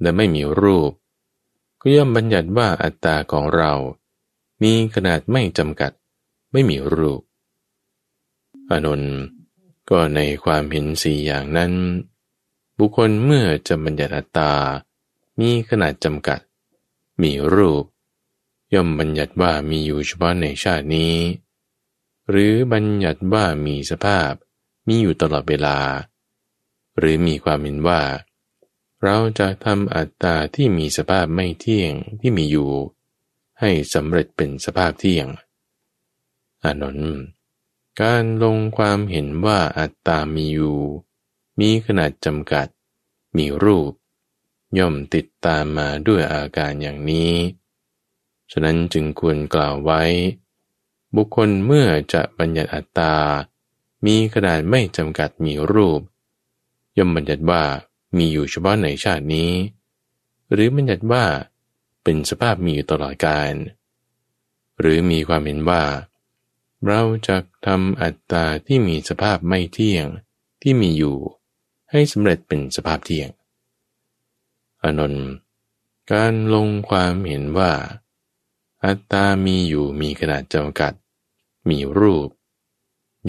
และไม่มีรูป ก็ย่อมบัญญัติว่าอัตตาของเรา มีขนาดไม่จำกัด ไม่มีรูปอานนท์ก็ในความเห็นสี่อย่างนั้น บุคคลเมื่อจะบัญญัติอัตตา มีขนาดจำกัด มีรูป ย่อมบัญญัติว่ามีอยู่เฉพาะในชาตินี้ หรือบัญญัติว่ามีสภาพ มีอยู่ตลอดเวลา หรือมีความเห็นว่า เราจะทำอัตตาที่มีสภาพไม่เที่ยงที่มีอยู่ ให้สำเร็จเป็นสภาพเที่ยงอานนท์การลงความเห็นว่าอัตตามีอยู่ มีขนาดจำกัด มีรูป ย่อมติดตามมาด้วยอาการอย่างนี้ ฉะนั้นจึงควรกล่าวไว้ บุคคลเมื่อจะบัญญัติอัตตา มีขนาดไม่จำกัดมีรูป ย่อมบัญญัติว่ามีอยู่เฉพาะในชาตินี้ หรือบัญญัติว่าเป็นสภาพมีอยู่ตลอดกาลหรือมีความเห็นว่า เราจะทำอัตตาที่มีสภาพไม่เที่ยงที่มีอยู่ ให้สำเร็จเป็นสภาพเที่ยง นนการลงความเห็นว่า อัตตามีอยู่มีขนาดจำกัด มีรูป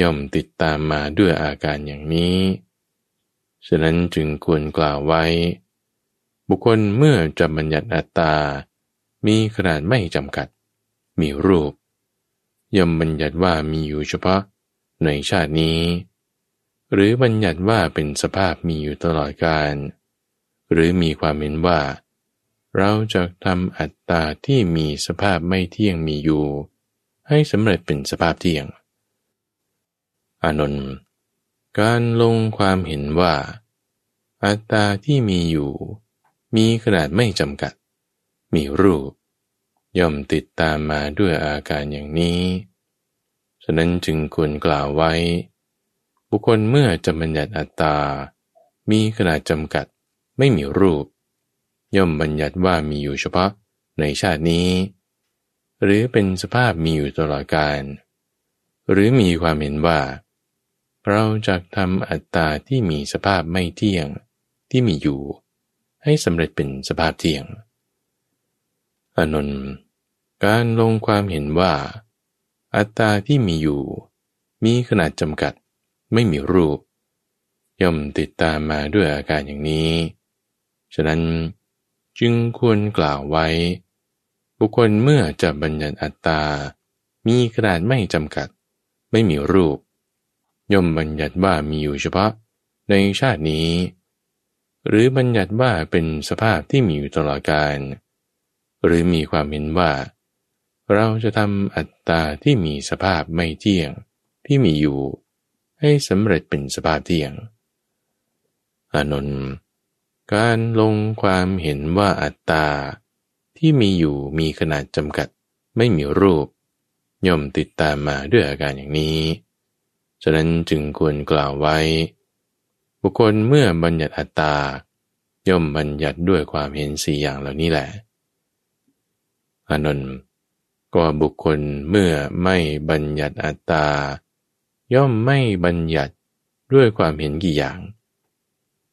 ย่อมติดตามมาด้วยอาการอย่างนี้ ฉะนั้นจึงควรกล่าวไว้ บุคคลเมื่อจะบัญญัติอัตตา มีขนาดไม่จำกัด มีรูป ย่อมบัญญัติว่ามีอยู่เฉพาะในชาตินี้ หรือบัญญัติว่าเป็นสภาพมีอยู่ตลอดกาล หรือมีความเห็นว่า เราจะทำอัตตาที่มีสภาพไม่เที่ยงมีอยู่ ให้สำเร็จเป็นสภาพเที่ยง อานนท์การลงความเห็นว่า อัตตาที่มีอยู่ มีขนาดไม่จำกัด มีรูป ย่อมติดตามมาด้วยอาการอย่างนี้ฉะนั้นจึงควรกล่าวไว้ บุคคลเมื่อจะบัญญัติอัตตา มีขนาดจำกัด ไม่มีรูป ย่อมบัญญัติว่ามีอยู่เฉพาะในชาตินี้ หรือเป็นสภาพมีอยู่ตลอดกาลหรือมีความเห็นว่า เราจะทำอัตตาที่มีสภาพไม่เที่ยงที่มีอยู่ ให้สำเร็จเป็นสภาพเที่ยงอนนท์การลงความเห็นว่า อัตตาที่มีอยู่ มีขนาดจำกัดไม่มีรูป ย่อมติดตามมาด้วยอาการอย่างนี้ ฉะนั้นจึงควรกล่าวไว้ บุคคลเมื่อจะบัญญัติอัตตา มีขนาดไม่จำกัด ไม่มีรูป ย่อมบัญญัติว่ามีอยู่เฉพาะในชาตินี้ หรือบัญญัติว่าเป็นสภาพที่มีอยู่ตลอดกาลหรือมีความเห็นว่า เราจะทำอัตตาที่มีสภาพไม่เที่ยงที่มีอยู่ ให้สำเร็จเป็นสภาพเที่ยง อานนท์ การลงความเห็นว่าอัตตา ที่มีอยู่มีขนาดจำกัดไม่มีรูป ย่อมติดตามมาด้วยอาการอย่างนี้ ฉะนั้นจึงควรกล่าวไว้ บุคคลเมื่อบัญญัติอัตตา ย่อมบัญญัติด้วยความเห็นสี่อย่างเหล่านี้แหละอานนท์ก็บุคคลเมื่อไม่บัญญัติอัตตา ย่อมไม่บัญญัติด้วยความเห็นกี่อย่าง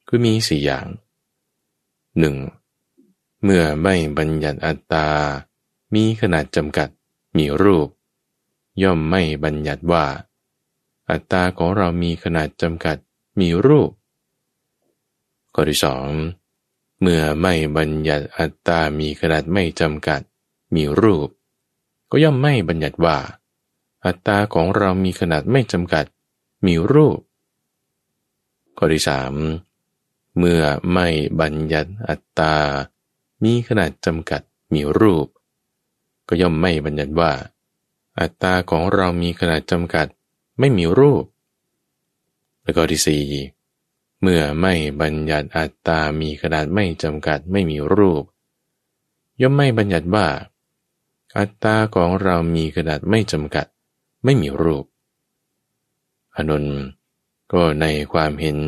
คือมีสี่อย่าง หนึ่งเมื่อไม่บัญญัติอัตตา มีขนาดจำกัด มีรูป ย่อมไม่บัญญัติว่า อัตตาของเรามีขนาดจำกัด มีรูปข้อที่สองเมื่อไม่บัญญัติอัตตา มีขนาดไม่จำกัด มีรูป ก็ย่อมไม่บัญญัติว่า อัตตาของเรามีขนาดไม่จำกัด มีรูปข้อที่สาม เมื่อไม่บัญญัติอัตตา มีขนาดจำกัดมีรูป ก็ย่อมไม่บัญญัติว่า อัตตาของเรามีขนาดจำกัดไม่มีรูป แล้วก็ที่สี่เมื่อไม่บัญญัติอัตตา มีขนาดไม่จำกัดไม่มีรูป ย่อมไม่บัญญัติว่า อัตตาของเรามีขนาดไม่จำกัด ไม่มีรูป อนุนก็ในความเห็น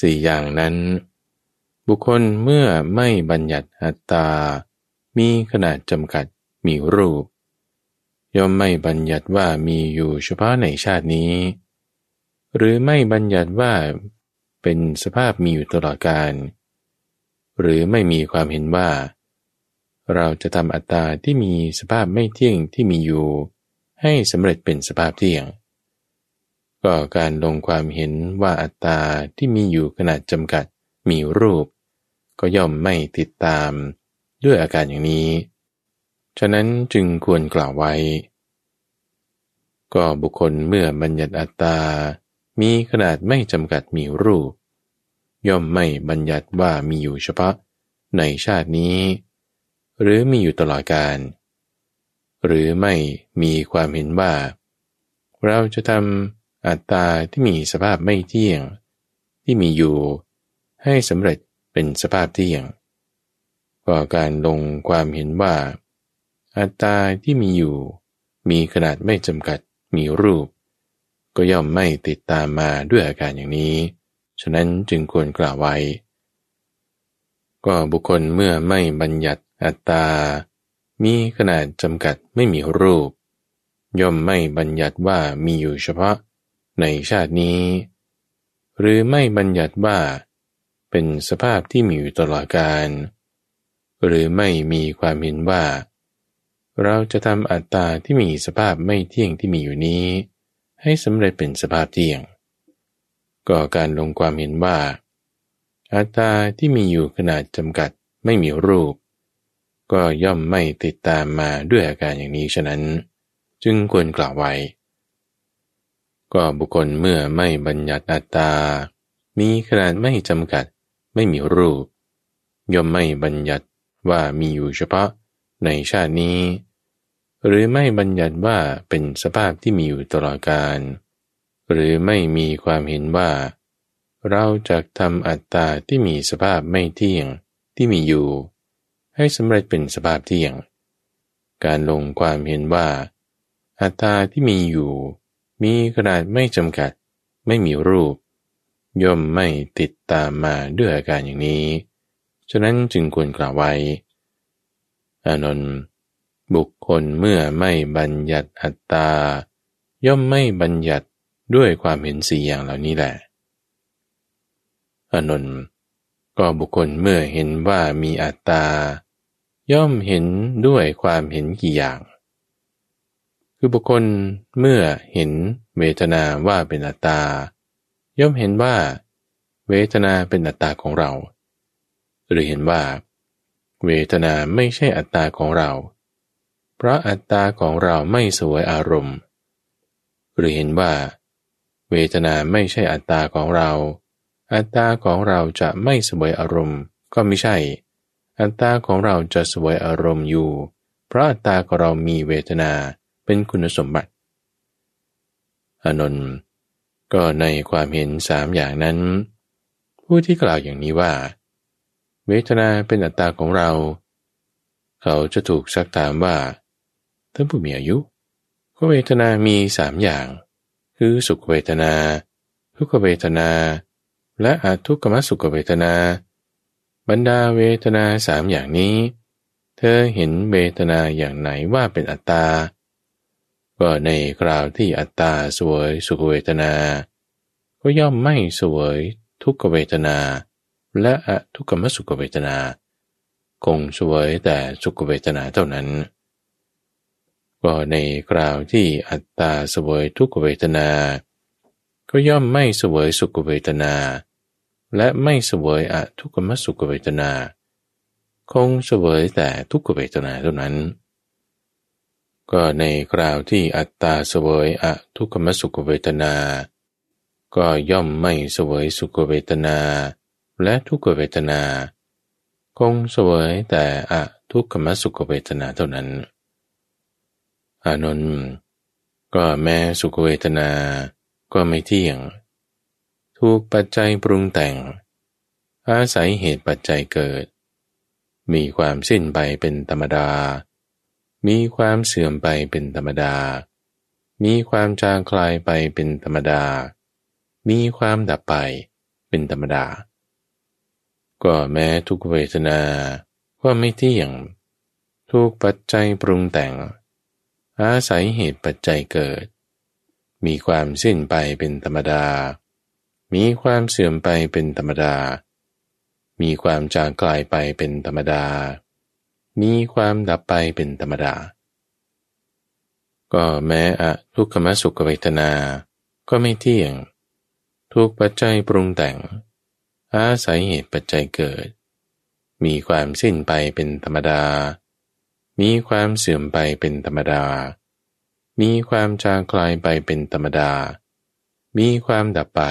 สี่อย่างนั้น บุคคลเมื่อไม่บัญญัติอัตตา มีขนาดจำกัดมีรูป ย่อมไม่บัญญัติว่ามีอยู่เฉพาะในชาตินี้ หรือไม่บัญญัติว่าเป็นสภาพมีอยู่ตลอดกาลหรือไม่มีความเห็นว่า เราจะทำอัตตาที่มีสภาพไม่เที่ยงที่มีอยู่ ให้สำเร็จเป็นสภาพเที่ยง ก็การลงความเห็นว่าอัตตาที่มีอยู่ขนาดจำกัดมีรูป ก็ย่อมไม่ติดตามด้วยอาการอย่างนี้ ฉะนั้นจึงควรกล่าวไว้ ก็บุคคลเมื่อบัญญัติอัตตา มีขนาดไม่จำกัดมีรูป ย่อมไม่บัญญัติว่ามีอยู่เฉพาะในชาตินี้ หรือมีอยู่ตลอดกาลหรือไม่มีความเห็นว่า เราจะทำ อัตตาที่มีสภาพไม่เที่ยง ที่มีอยู่ให้สำเร็จเป็นสภาพเที่ยงก็การลงความเห็นว่า อัตตาที่มีอยู่ มีขนาดไม่จำกัดมีรูป ก็ย่อมไม่ติดตามมาด้วยอาการอย่างนี้ ฉะนั้นจึงควรกล่าวไว้ ก็บุคคลเมื่อไม่บัญญัติอัตตา มีขนาดจำกัดไม่มีรูป ย่อมไม่บัญญัติว่ามีอยู่เฉพาะ ในชาตินี้ หรือไม่บัญญัติว่า เป็นสภาพที่มีอยู่ตลอดกาลหรือไม่มีความเห็นว่า เราจะทำอัตตาที่มีสภาพไม่เที่ยงที่มีอยู่นี้ ให้สำเร็จเป็นสภาพเที่ยง ก็การลงความเห็นว่า อัตตาที่มีอยู่ขนาดจำกัดไม่มีรูป ก็ย่อมไม่ติดตามมาด้วยอาการอย่างนี้ฉะนั้น จึงควรกล่าวไว้ ก็บุคคลเมื่อไม่บัญญัติอัตตา มีขนาดไม่จำกัด ไม่มีรูป ย่อมไม่บัญญัติว่ามีอยู่เฉพาะในชาตินี้ หรือไม่บัญญัติว่าเป็นสภาพที่มีอยู่ตลอดกาลหรือไม่มีความเห็นว่า เราจะทำอัตตาที่มีสภาพไม่เที่ยงที่มีอยู่ ให้สำเร็จเป็นสภาพเที่ยง การลงความเห็นว่า อัตตาที่มีอยู่ มีขนาดไม่จำกัด ไม่มีรูป ย่อมไม่ติดตามมาด้วยอาการอย่างนี้ ฉะนั้นจึงควรกล่าวไว้ อานนท์บุคคลเมื่อไม่บัญญัติอัตตา ย่อมไม่บัญญัติด้วยความเห็นสี่อย่างเหล่านี้แหละ อานนท์ก็บุคคลเมื่อเห็นว่ามีอัตตา ย่อมเห็นด้วยความเห็นกี่อย่าง คือบุคคลเมื่อเห็นเวทนาว่าเป็นอัตตา ย่อมเห็นว่า เวทนาเป็นอัตตาของเรา หรือเห็นว่า เวทนาไม่ใช่อัตตาของเรา เพราะอัตตาของเราไม่สวยอารมณ์ หรือเห็นว่า เวทนาไม่ใช่อัตตาของเรา อัตตาของเราจะไม่สวยอารมณ์ ก็ไม่ใช่ อัตตาของเราจะสวยอารมณ์อยู่ เพราะอัตตาของเรามีเวทนา เป็นคุณสมบัติ อนนท์ก็ในความเห็นสามอย่างนั้น ผู้ที่กล่าวอย่างนี้ว่า เวทนาเป็นอัตตาของเรา เขาจะถูกซักถามว่าท่านผู้มีอายุก็เวทนามีสามอย่าง คือสุขเวทนา ทุกขเวทนา และอาทุกขมสุขเวทนา บรรดาเวทนาสามอย่างนี้ เธอเห็นเวทนาอย่างไหนว่าเป็นอัตตา ก็ในคราวที่อัตตาสวยสุขเวทนา ก็ย่อมไม่สวยทุกขเวทนา และอทุกขมสุขเวทนา คงสวยแต่สุขเวทนาเท่านั้น ก็ในคราวที่อัตตาสวยทุกขเวทนา ก็ย่อมไม่สวยสุขเวทนา และไม่สวยอทุกขมสุขเวทนา คงสวยแต่ทุกขเวทนาเท่านั้น ก็ในคราวที่อัตตาเสวยอะทุกขมสุขเวทนา ก็ย่อมไม่เสวยสุขเวทนา และทุกขเวทนา คงเสวยแต่อะทุกขมสุขเวทนาเท่านั้น อานนท์ก็แม้สุขเวทนา ก็ไม่เที่ยง ถูกปัจจัยปรุงแต่ง อาศัยเหตุปัจจัยเกิด มีความสิ้นไปเป็นธรรมดา มีความเสื่อมไปเป็นธรรมดา มีความจางคลายไปเป็นธรรมดา มีความดับไปเป็นธรรมดา ก็แม้ทุกเวทนาก็ไม่เที่ยงถูกปัจจัยปรุงแต่ง อาศัยเหตุปัจจัยเกิด มีความสิ้นไปเป็นธรรมดา มีความเสื่อมไปเป็นธรรมดา มีความจางกลายไปเป็นธรรมดา มีความดับไปเป็นธรรมดา ก็แม้อะทุกขมสุขเวทนา ก็ไม่เที่ยงถูกปัจจัยปรุงแต่ง อาศัยเหตุปัจจัยเกิด มีความสิ้นไปเป็นธรรมดา มีความเสื่อมไปเป็นธรรมดา มีความจางคลายไปเป็นธรรมดา มีความดับไป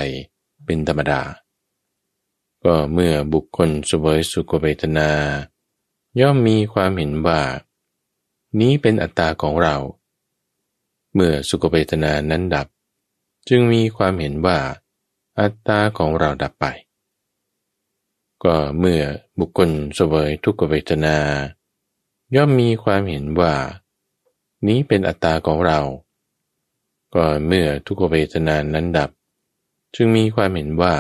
เป็นธรรมดา ก็เมื่อบุคคลสวยสุขเวทนา ย่อมมีความเห็นว่า นี้เป็นอัตตาของเรา เมื่อสุขเวทนานั้นดับ จึงมีความเห็นว่า อัตตาของเราดับไป ก็เมื่อบุคคลสวยทุกเวทนา ย่อมมีความเห็นว่า นี้เป็นอัตตาของเรา ก็เมื่อทุกเวทนานั้นดับ จึงมีความเห็นว่า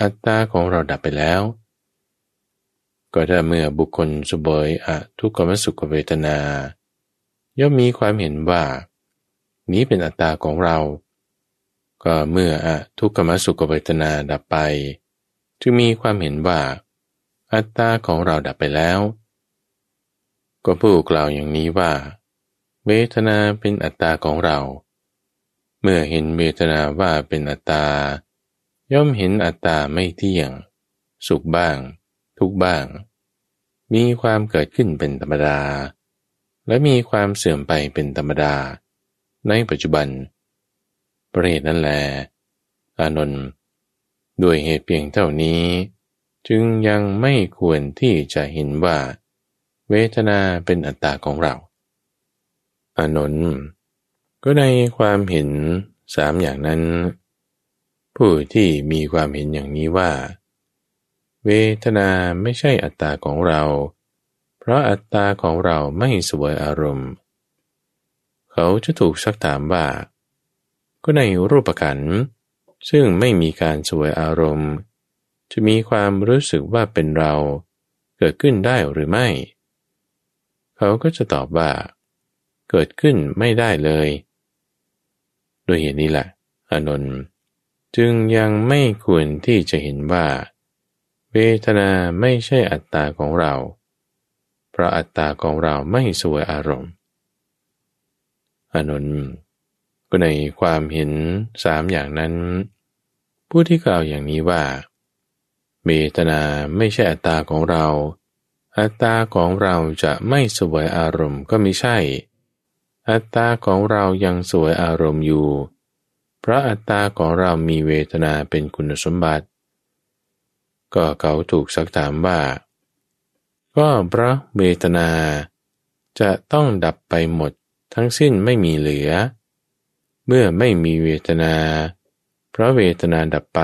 อัตตาของเราดับไปแล้ว ก็ถ้าเมื่อบุคคลสบยอะทุกขมสุขเวทนา ย่อมมีความเห็นว่า นี้เป็นอัตตาของเรา ก็เมื่ออะทุกขมสุขเวทนาดับไป จึงมีความเห็นว่า อัตตาของเราดับไปแล้ว ก็ผู้กล่าวอย่างนี้ว่า เวทนาเป็นอัตตาของเรา เมื่อเห็นเวทนาว่าเป็นอัตตา ย่อมเห็นอัตตาไม่เที่ยง สุขบ้าง ทุกบ้าง มีความเกิดขึ้นเป็นธรรมดา และมีความเสื่อมไปเป็นธรรมดา ในปัจจุบันประเหตุนั้นแล อานนท์ด้วยเหตุเพียงเท่านี้ จึงยังไม่ควรที่จะเห็นว่า เวทนาเป็นอัตตาของเรา อานนท์ก็ในความเห็นสามอย่างนั้น ผู้ที่มีความเห็นอย่างนี้ว่า เวทนาไม่ใช่อัตตาของเรา เพราะอัตตาของเราไม่สวยอารมณ์ เขาจะถูกซักถามว่า ก็ในรูปขันซึ่งไม่มีการสวยอารมณ์ จะมีความรู้สึกว่าเป็นเราเกิดขึ้นได้หรือไม่ เขาก็จะตอบว่า เกิดขึ้นไม่ได้เลยด้วยเหตุนี้แหละอานนท์จึงยังไม่ควรที่จะเห็นว่า เวทนาไม่ใช่อัตตาของเรา เพราะอัตตาของเราไม่สวยอารมณ์อานนท์ก็ในความเห็นสามอย่างนั้น ผู้ที่กล่าวอย่างนี้ว่าเวทนาไม่ใช่อัตตาของเรา อัตตาของเราจะไม่สวยอารมณ์ก็ไม่ใช่ อัตตาของเรายังสวยอารมณ์อยู่ เพราะอัตตาของเรามีเวทนาเป็นคุณสมบัติ ก็เขาถูกสักถามว่า ก็พระเวทนา จะต้องดับไปหมดทั้งสิ้นไม่มีเหลือ เมื่อไม่มีเวทนาเพราะเวทนาดับไป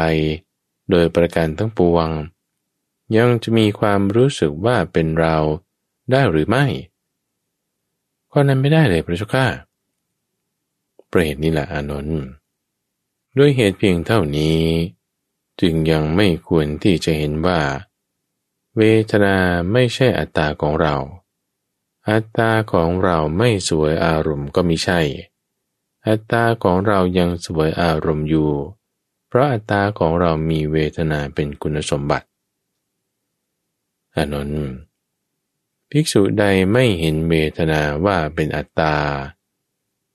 โดยประการทั้งปวง ยังจะมีความรู้สึกว่าเป็นเราได้หรือไม่ข้อนั้นไม่ได้เลยพระเจ้าข้าเปรตนี่แหละอานนท์ด้วยเหตุเพียงเท่านี้ จึงยังไม่ควรที่จะเห็นว่า เวทนาไม่ใช่อัตตาของเรา อัตตาของเราไม่สวยอารมณ์ก็มิใช่ อัตตาของเรายังสวยอารมณ์อยู่ เพราะอัตตาของเรามีเวทนาเป็นคุณสมบัติอานนท์ภิกษุใดไม่เห็นเวทนาว่าเป็นอัตตา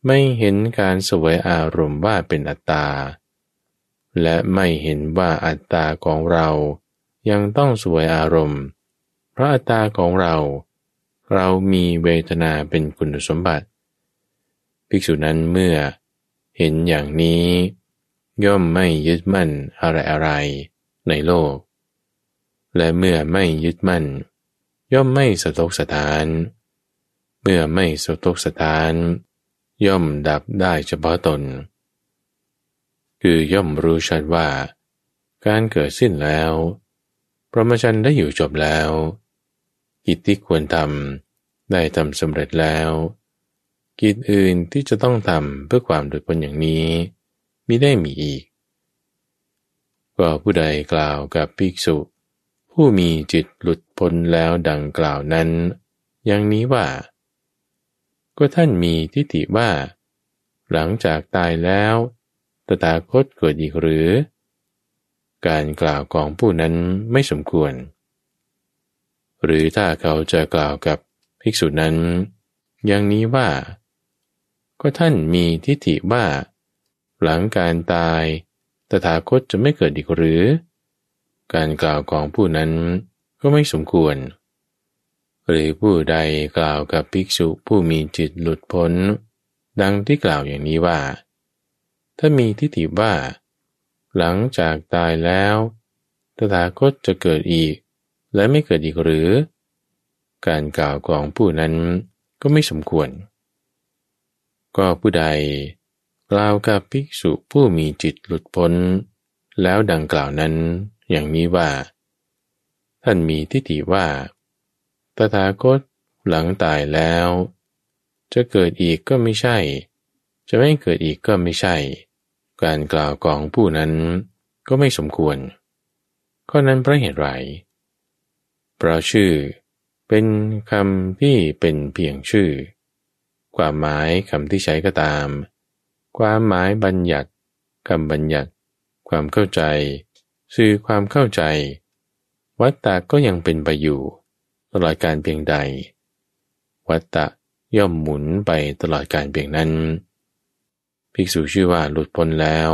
ไม่เห็นการสวยอารมณ์ว่าเป็นอัตตา และไม่เห็นว่าอัตตาของเรายังต้องสวยอารมณ์ เพราะอัตตาของเรา เรามีเวทนาเป็นคุณสมบัติ ภิกษุนั้นเมื่อเห็นอย่างนี้ ย่อมไม่ยึดมั่นอะไรอะไรในโลก และเมื่อไม่ยึดมั่น ย่อมไม่สะทกสถาน เมื่อไม่สะทกสถาน ย่อมดับได้เฉพาะตน คือย่อมรู้ชัดว่า การเกิดสิ้นแล้วพระมจันได้อยู่จบแล้วกิจที่ควรทำได้ทำสำเร็จแล้ว กิจอื่นที่จะต้องทำเพื่อความโดดพ้นอย่างนี้มิได้มีอีก ก็ผู้ใดกล่าวกับภิกษุ ผู้มีจิตหลุดพ้นแล้วดังกล่าวนั้น อย่างนี้ว่า ก็ท่านมีทิฏฐิว่า หลังจากตายแล้ว ตถาคตเกิดอีกหรือ การกล่าวของผู้นั้นไม่สมควร หรือถ้าเขาจะกล่าวกับภิกษุนั้น อย่างนี้ว่า ก็ท่านมีทิฏฐิว่า หลังการตายตถาคตจะไม่เกิดอีกหรือ การกล่าวของผู้นั้นก็ไม่สมควร หรือผู้ใดกล่าวกับภิกษุผู้มีจิตหลุดพ้น ดังที่กล่าวอย่างนี้ว่า ถ้ามีทิฏฐิว่า หลังจากตายแล้วตถาคตจะเกิดอีก และไม่เกิดอีกหรือ การกล่าวของผู้นั้นก็ไม่สมควร ก็ผู้ใดกล่าวกับภิกษุผู้มีจิตหลุดพ้น แล้วดังกล่าวนั้นอย่างนี้ว่า ท่านมีทิฏฐิว่า ตถาคตหลังตายแล้ว จะเกิดอีกก็ไม่ใช่ จะไม่เกิดอีกก็ไม่ใช่ การกล่าวของผู้นั้นก็ไม่สมควร ข้อนั้นเพราะเหตุไรเพราะชื่อเป็นคำที่เป็นเพียงชื่อ ความหมายคำที่ใช้ก็ตาม ความหมายบัญญัติคำบัญญัติ ความเข้าใจ สื่อความเข้าใจ วัตตะก็ยังเป็นไปอยู่ ตลอดการเพียงใด วัตตะย่อมหมุนไปตลอดการเพียงนั้น ภิกษุชื่อว่าหลุดพ้นแล้ว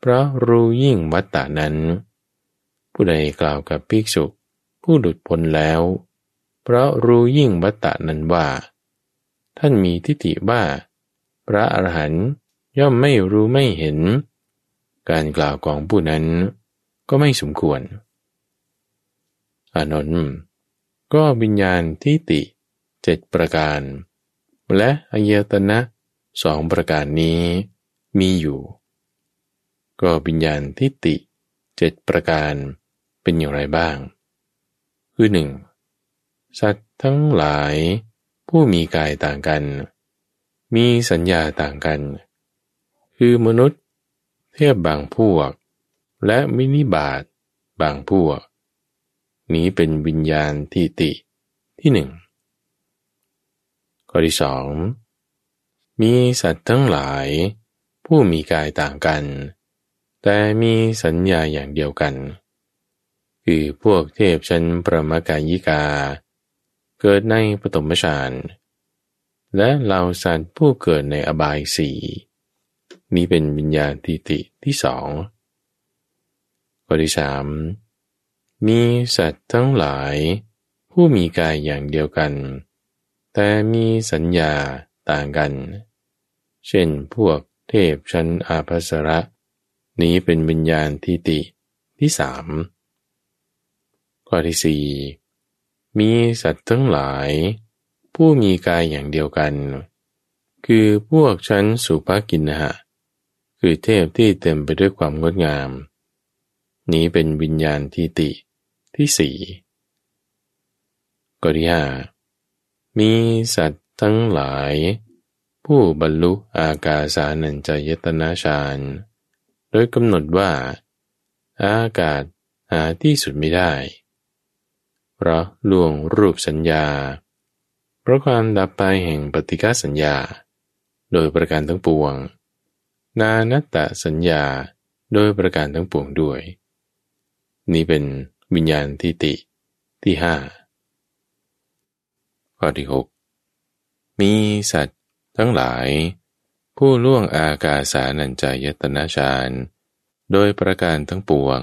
เพราะรู้ยิ่งวัตตนั้น ผู้ใดกล่าวกับภิกษุผู้หลุดพ้นแล้ว เพราะรู้ยิ่งวัตตะนั้นว่า ท่านมีทิฏฐิว่า พระอรหันต์ย่อมไม่รู้ไม่เห็น การกล่าวของผู้นั้นก็ไม่สมควร อานนท์ก็วิญญาณทิฏฐิเจ็ดประการ และอายตนะ สองประการนี้มีอยู่ ก็วิญญาณทิฏฐิเจ็ดประการเป็นอย่างไรบ้าง คือหนึ่งสัตว์ทั้งหลายผู้มีกายต่างกัน มีสัญญาต่างกัน คือมนุษย์ เทพบางพวก และมินิบาตบางพวก นี้เป็นวิญญาณทิติที่หนึ่งข้อที่สอง มีสัตว์ทั้งหลาย ผู้มีกายต่างกัน แต่มีสัญญาอย่างเดียวกัน คือพวกเทพชั้นประมกายิกา เกิดในปฐมฌานและเหล่าสัตว์ผู้เกิดในอบายสี่นี้เป็นวิญญาณทิฏฐิที่สองข้อที่สามมีสัตว์ทั้งหลาย ผู้มีกายอย่างเดียวกัน แต่มีสัญญาต่างกัน เช่นพวกเทพชั้นอาภัสระ นี้เป็นวิญญาณทิฏฐิที่สามข้อที่สี่มีสัตว์ทั้งหลาย ผู้มีกายอย่างเดียวกัน คือพวกชั้นสุภกินหะ คือเทพที่เต็มไปด้วยความงดงาม นี้เป็นวิญญาณทิติที่สี่ก็ที่ห้ามีสัตว์ทั้งหลาย ผู้บรรลุอากาสานัญจยตนาฌานโดยกำหนดว่า อากาศหาที่สุดไม่ได้ เพราะล่วงรูปสัญญา เพราะความดับไปแห่งปฏิกาสัญญา โดยประการทั้งปวง นานัตตสัญญาโดยประการทั้งปวงด้วย นี่เป็นวิญญาณทิติที่ห้าข้อที่หกมีสัตว ทั้งหลาย ผู้ล่วงอากาสานัญจายตนาฌานโดยประการทั้งปวง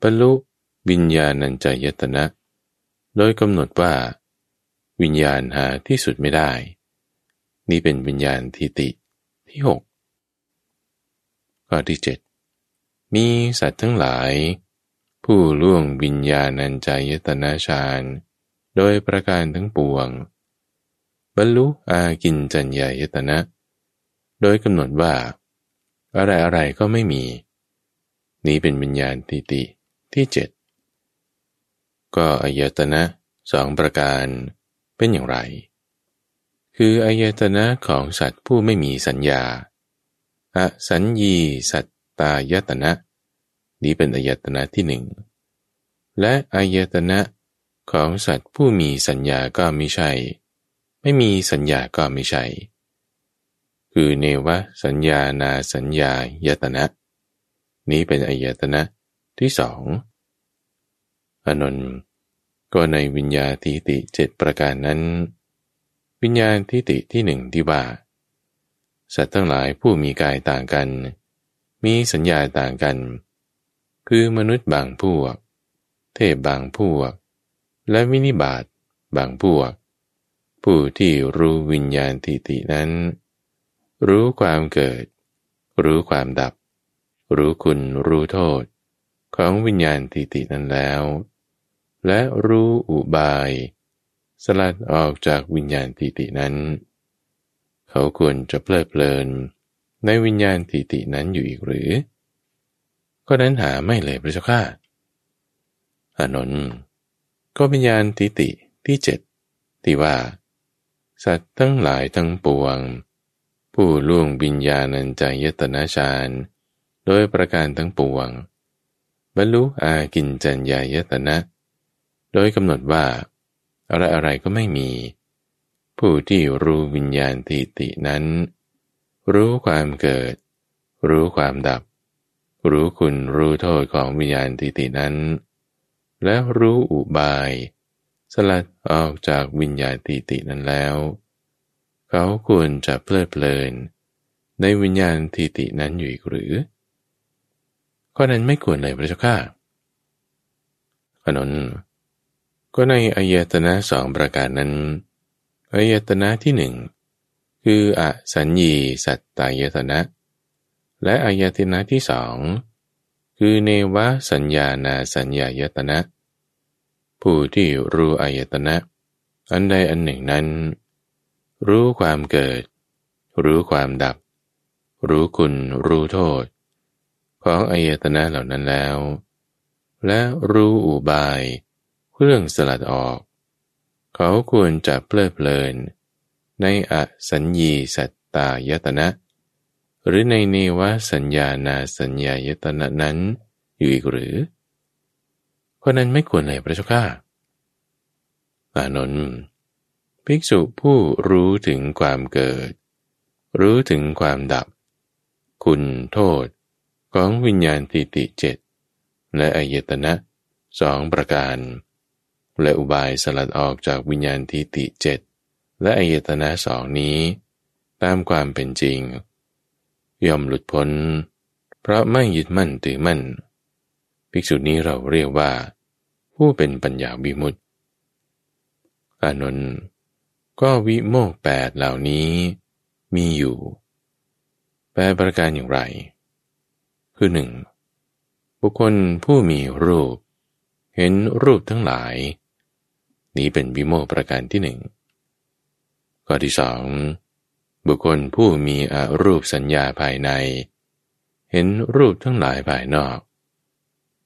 บรรลุวิญญาณัญจายตนะ โดยกำหนดว่า วิญญาณหาที่สุดไม่ได้ นี่เป็นวิญญาณทิติที่หกข้อที่เจ็ดมีสัตว์ทั้งหลาย ผู้ล่วงวิญญาณัญจายตนาฌานโดยประการทั้งปวง บรรลุอากินจัญญายตนะ โดยกำหนดว่า อะไรอะไรก็ไม่มี นี้เป็นวิญญาณติติที่เจ็ดก็อายตนะสองประการเป็นอย่างไร คืออายตนะของสัตว์ผู้ไม่มีสัญญาอสัญญีสัตตายตนะ นี้เป็นอายตนะที่หนึ่ง และอายตนะของสัตว์ผู้มีสัญญาก็ไม่ใช่ ไม่มีสัญญาก็ไม่ใช่ คือเนวสัญญานาสัญญายตนะ นี้เป็นอายตนะที่สองอนนท์ก็ในวิญญาทิติเจ็ดประการนั้น วิญญาณทิติที่หนึ่งที่ว่า สัตว์ทั้งหลายผู้มีกายต่างกัน มีสัญญาต่างกัน คือมนุษย์บางพวก เทพบางพวก และวินิบาตบางพวก ผู้ที่รู้วิญญาณทิตินั้น รู้ความเกิด รู้ความดับ รู้คุณรู้โทษ ของวิญญาณทิตินั้นแล้ว และรู้อุบาย สลัดออกจากวิญญาณทิตินั้น เขาควรจะเพลิดเพลิน ในวิญญาณติตินั้นอยู่อีกหรือ ก็นั้นหาไม่เลยพระเจ้าข้าอนนท์ก็วิญญาณติติที่เจ็ดที่ว่า สัตว์ทั้งหลายทั้งปวง ผู้ล่วงวิญญาณัญจายตนาฌานโดยประการทั้งปวง บรรลุอากินจัญญายตนะ โดยกำหนดว่า อะไรอะไรก็ไม่มี ผู้ที่รู้วิญญาณติตินั้น รู้ความเกิด รู้ความดับ รู้คุณรู้โทษของวิญญาณติตินั้น และรู้อุบาย สลัดออกจากวิญญาณติตินั้นแล้ว เขาควรจะเพลิดเพลิน ในวิญญาณติตินั้นอยู่อีกหรือข้อนั้นไม่ควรเลยพระเจ้าข้าขนนก็ในอายตนะสองประการนั้นอายตนะที่หนึ่งคืออสัญญีสัตตายตนะ และอายตนะที่สองคือเนวสัญญานาสัญญายตนะ ผู้ที่รู้อายตนะ อันใดอันหนึ่งนั้น รู้ความเกิด รู้ความดับ รู้คุณรู้โทษ ของอายตนะเหล่านั้นแล้ว และรู้อุบาย เครื่องสลัดออก เขาควรจะเพลิดเพลิน ในอสัญญีสัตตายตนะ หรือในเนวสัญญานาสัญญายตนะนั้นอยู่อีกหรือ เพราะนั้นไม่ควรเลยพระเจ้าข้าอานนท์ภิกษุผู้รู้ถึงความเกิด รู้ถึงความดับ คุณโทษของวิญญาณติติเจ็ดและอายตนะสองประการ และอุบายสลัดออกจากวิญญาณทิฏฐิเจ็ดและอายตนะสองนี้ ตามความเป็นจริง ย่อมหลุดพ้น เพราะไม่ยึดมั่นถือมั่น ภิกษุนี้เราเรียกว่า ผู้เป็นปัญญาวิมุตติอานนท์ก็วิโมกแปดเหล่านี้มีอยู่ แปลประการอย่างไร คือหนึ่งบุคคลผู้มีรูป เห็นรูปทั้งหลาย นี้เป็นวิโมกประการที่หนึ่งข้อที่สองบุคคลผู้มีอรูปสัญญาภายใน เห็นรูปทั้งหลายภายนอก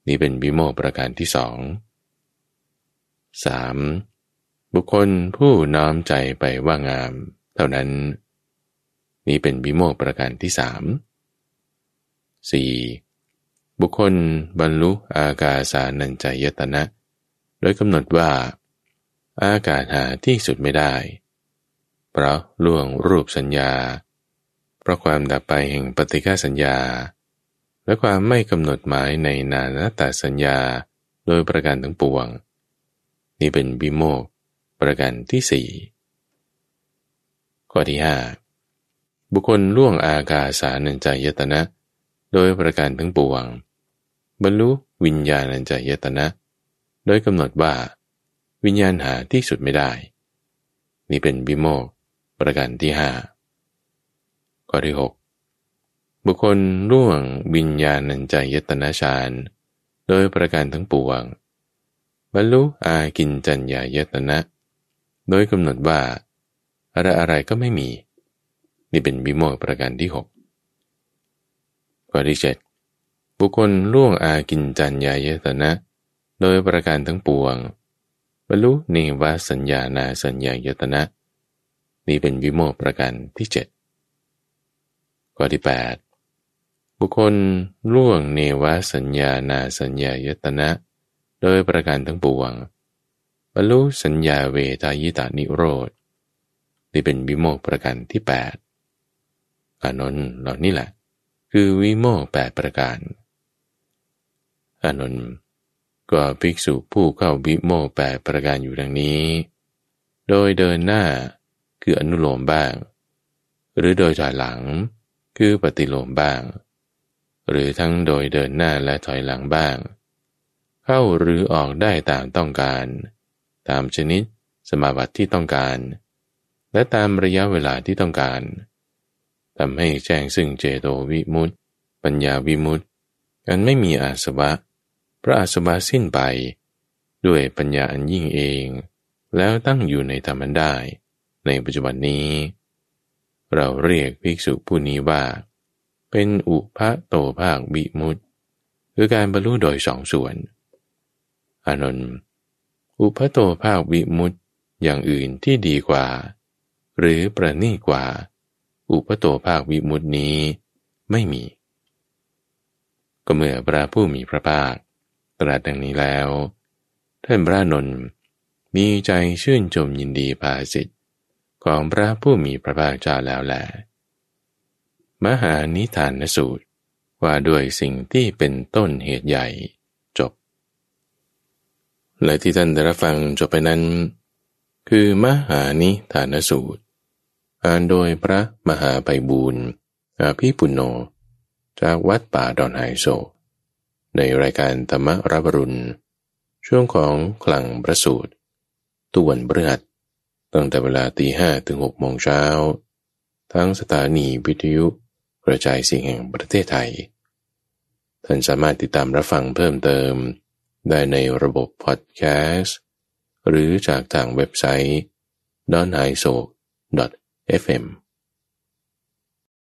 นี้เป็นวิโมกประการที่สองสามบุคคลผู้น้อมใจไปว่างาม เท่านั้น นี้เป็นวิโมกประการที่สามสี่บุคคลบรรลุอากาสานัญจายตนะ โดยกำหนดว่า อากาศหาที่สุดไม่ได้ เพราะล่วงรูปสัญญา เพราะความดับไปแห่งปฏิฆาสัญญา และความไม่กำหนดหมายในนานตาสัญญาโดยประการทั้งปวง นี่เป็นบิโมกประการที่สี่ข้อที่ห้าบุคคลล่วงอากาสานัญจายตนะ โดยประการทั้งปวง บรรลุวิญญาณัญจายตนะ โดยกำหนดว่า วิญญาณหาที่สุดไม่ได้ นี่เป็นบิโมกประการที่ห้าข้อที่หก บุคคลล่วงวิญญาณัญจายตนาฌานโดยประการทั้งปวง บรรลุอากินจัญญายตนะ โดยกำหนดว่า อะไรอะไรก็ไม่มี นี่เป็นบิโมกประการที่หกข้อที่เจ็ดบุคคลล่วงอากินจัญญายตนะ โดยประการทั้งปวง บรรลุเนวสัญญานาสัญญายตนะ นี่เป็นวิโมกประการที่เจ็ดข้อที่แปด บุคคลล่วงเนวสัญญานาสัญญายตนะ โดยประการทั้งปวง บรรลุสัญญาเวทายตานิโรธนี่เป็นวิโมกประการที่แปดอานนท์เหล่านี้แหละ คือวิโมกแปดประการอานนท์ก็ภิกษุผู้เข้าวิโมกแปดประการอยู่ดังนี้ โดยเดินหน้าคืออนุโลมบ้าง หรือโดยถอยหลังคือปฏิโลมบ้าง หรือทั้งโดยเดินหน้าและถอยหลังบ้าง เข้าหรือออกได้ตามต้องการ ตามชนิดสมาบัติที่ต้องการ และตามระยะเวลาที่ต้องการทำให้แจ้งซึ่งเจโตวิมุตติ ปัญญาวิมุตติ อันไม่มีอาสวะ พระอาสวะสิ้นไป ด้วยปัญญาอันยิ่งเอง แล้วตั้งอยู่ในธรรมได้ ในปัจจุบันนี้ เราเรียกภิกษุผู้นี้ว่า เป็นอุพะโตภาควิมุตคือการบรรลุโดยสองส่วน อานนท์อุพะโตภาควิมุตอย่างอื่นที่ดีกว่า หรือประณีกว่า อุปโตภาควิมุตนี้ไม่มี ก็เมื่อพระผู้มีพระภาคตรัสดังนี้แล้ว ท่านพระนนท์มีใจชื่นชมยินดีภาสิทธิ์ของพระผู้มีพระภาคเจ้าแล้วแหละ มหานิทานสูตรว่าด้วยสิ่งที่เป็นต้นเหตุใหญ่จบ และที่ท่านได้รับฟังจบไปนั้น คือมหานิฐานสูตร อ่านโดยพระมหาไพบูรณ์อาภิปุโน จากวัดป่าดอนไฮโซ ในรายการธรรมรับรุณ ช่วงของคลังประสูตรตุวันเบือดตั้งแต่เวลาตีห้ถึงหกโมงเช้า ทั้งสถานีวิทยุ กระจายเสียงแห่งประเทศไทย ท่านสามารถติดตามรับฟังเพิ่มเติม ได้ในระบบพอดแคสต์ หรือจากทางเว็บไซต์ d o n i s o f m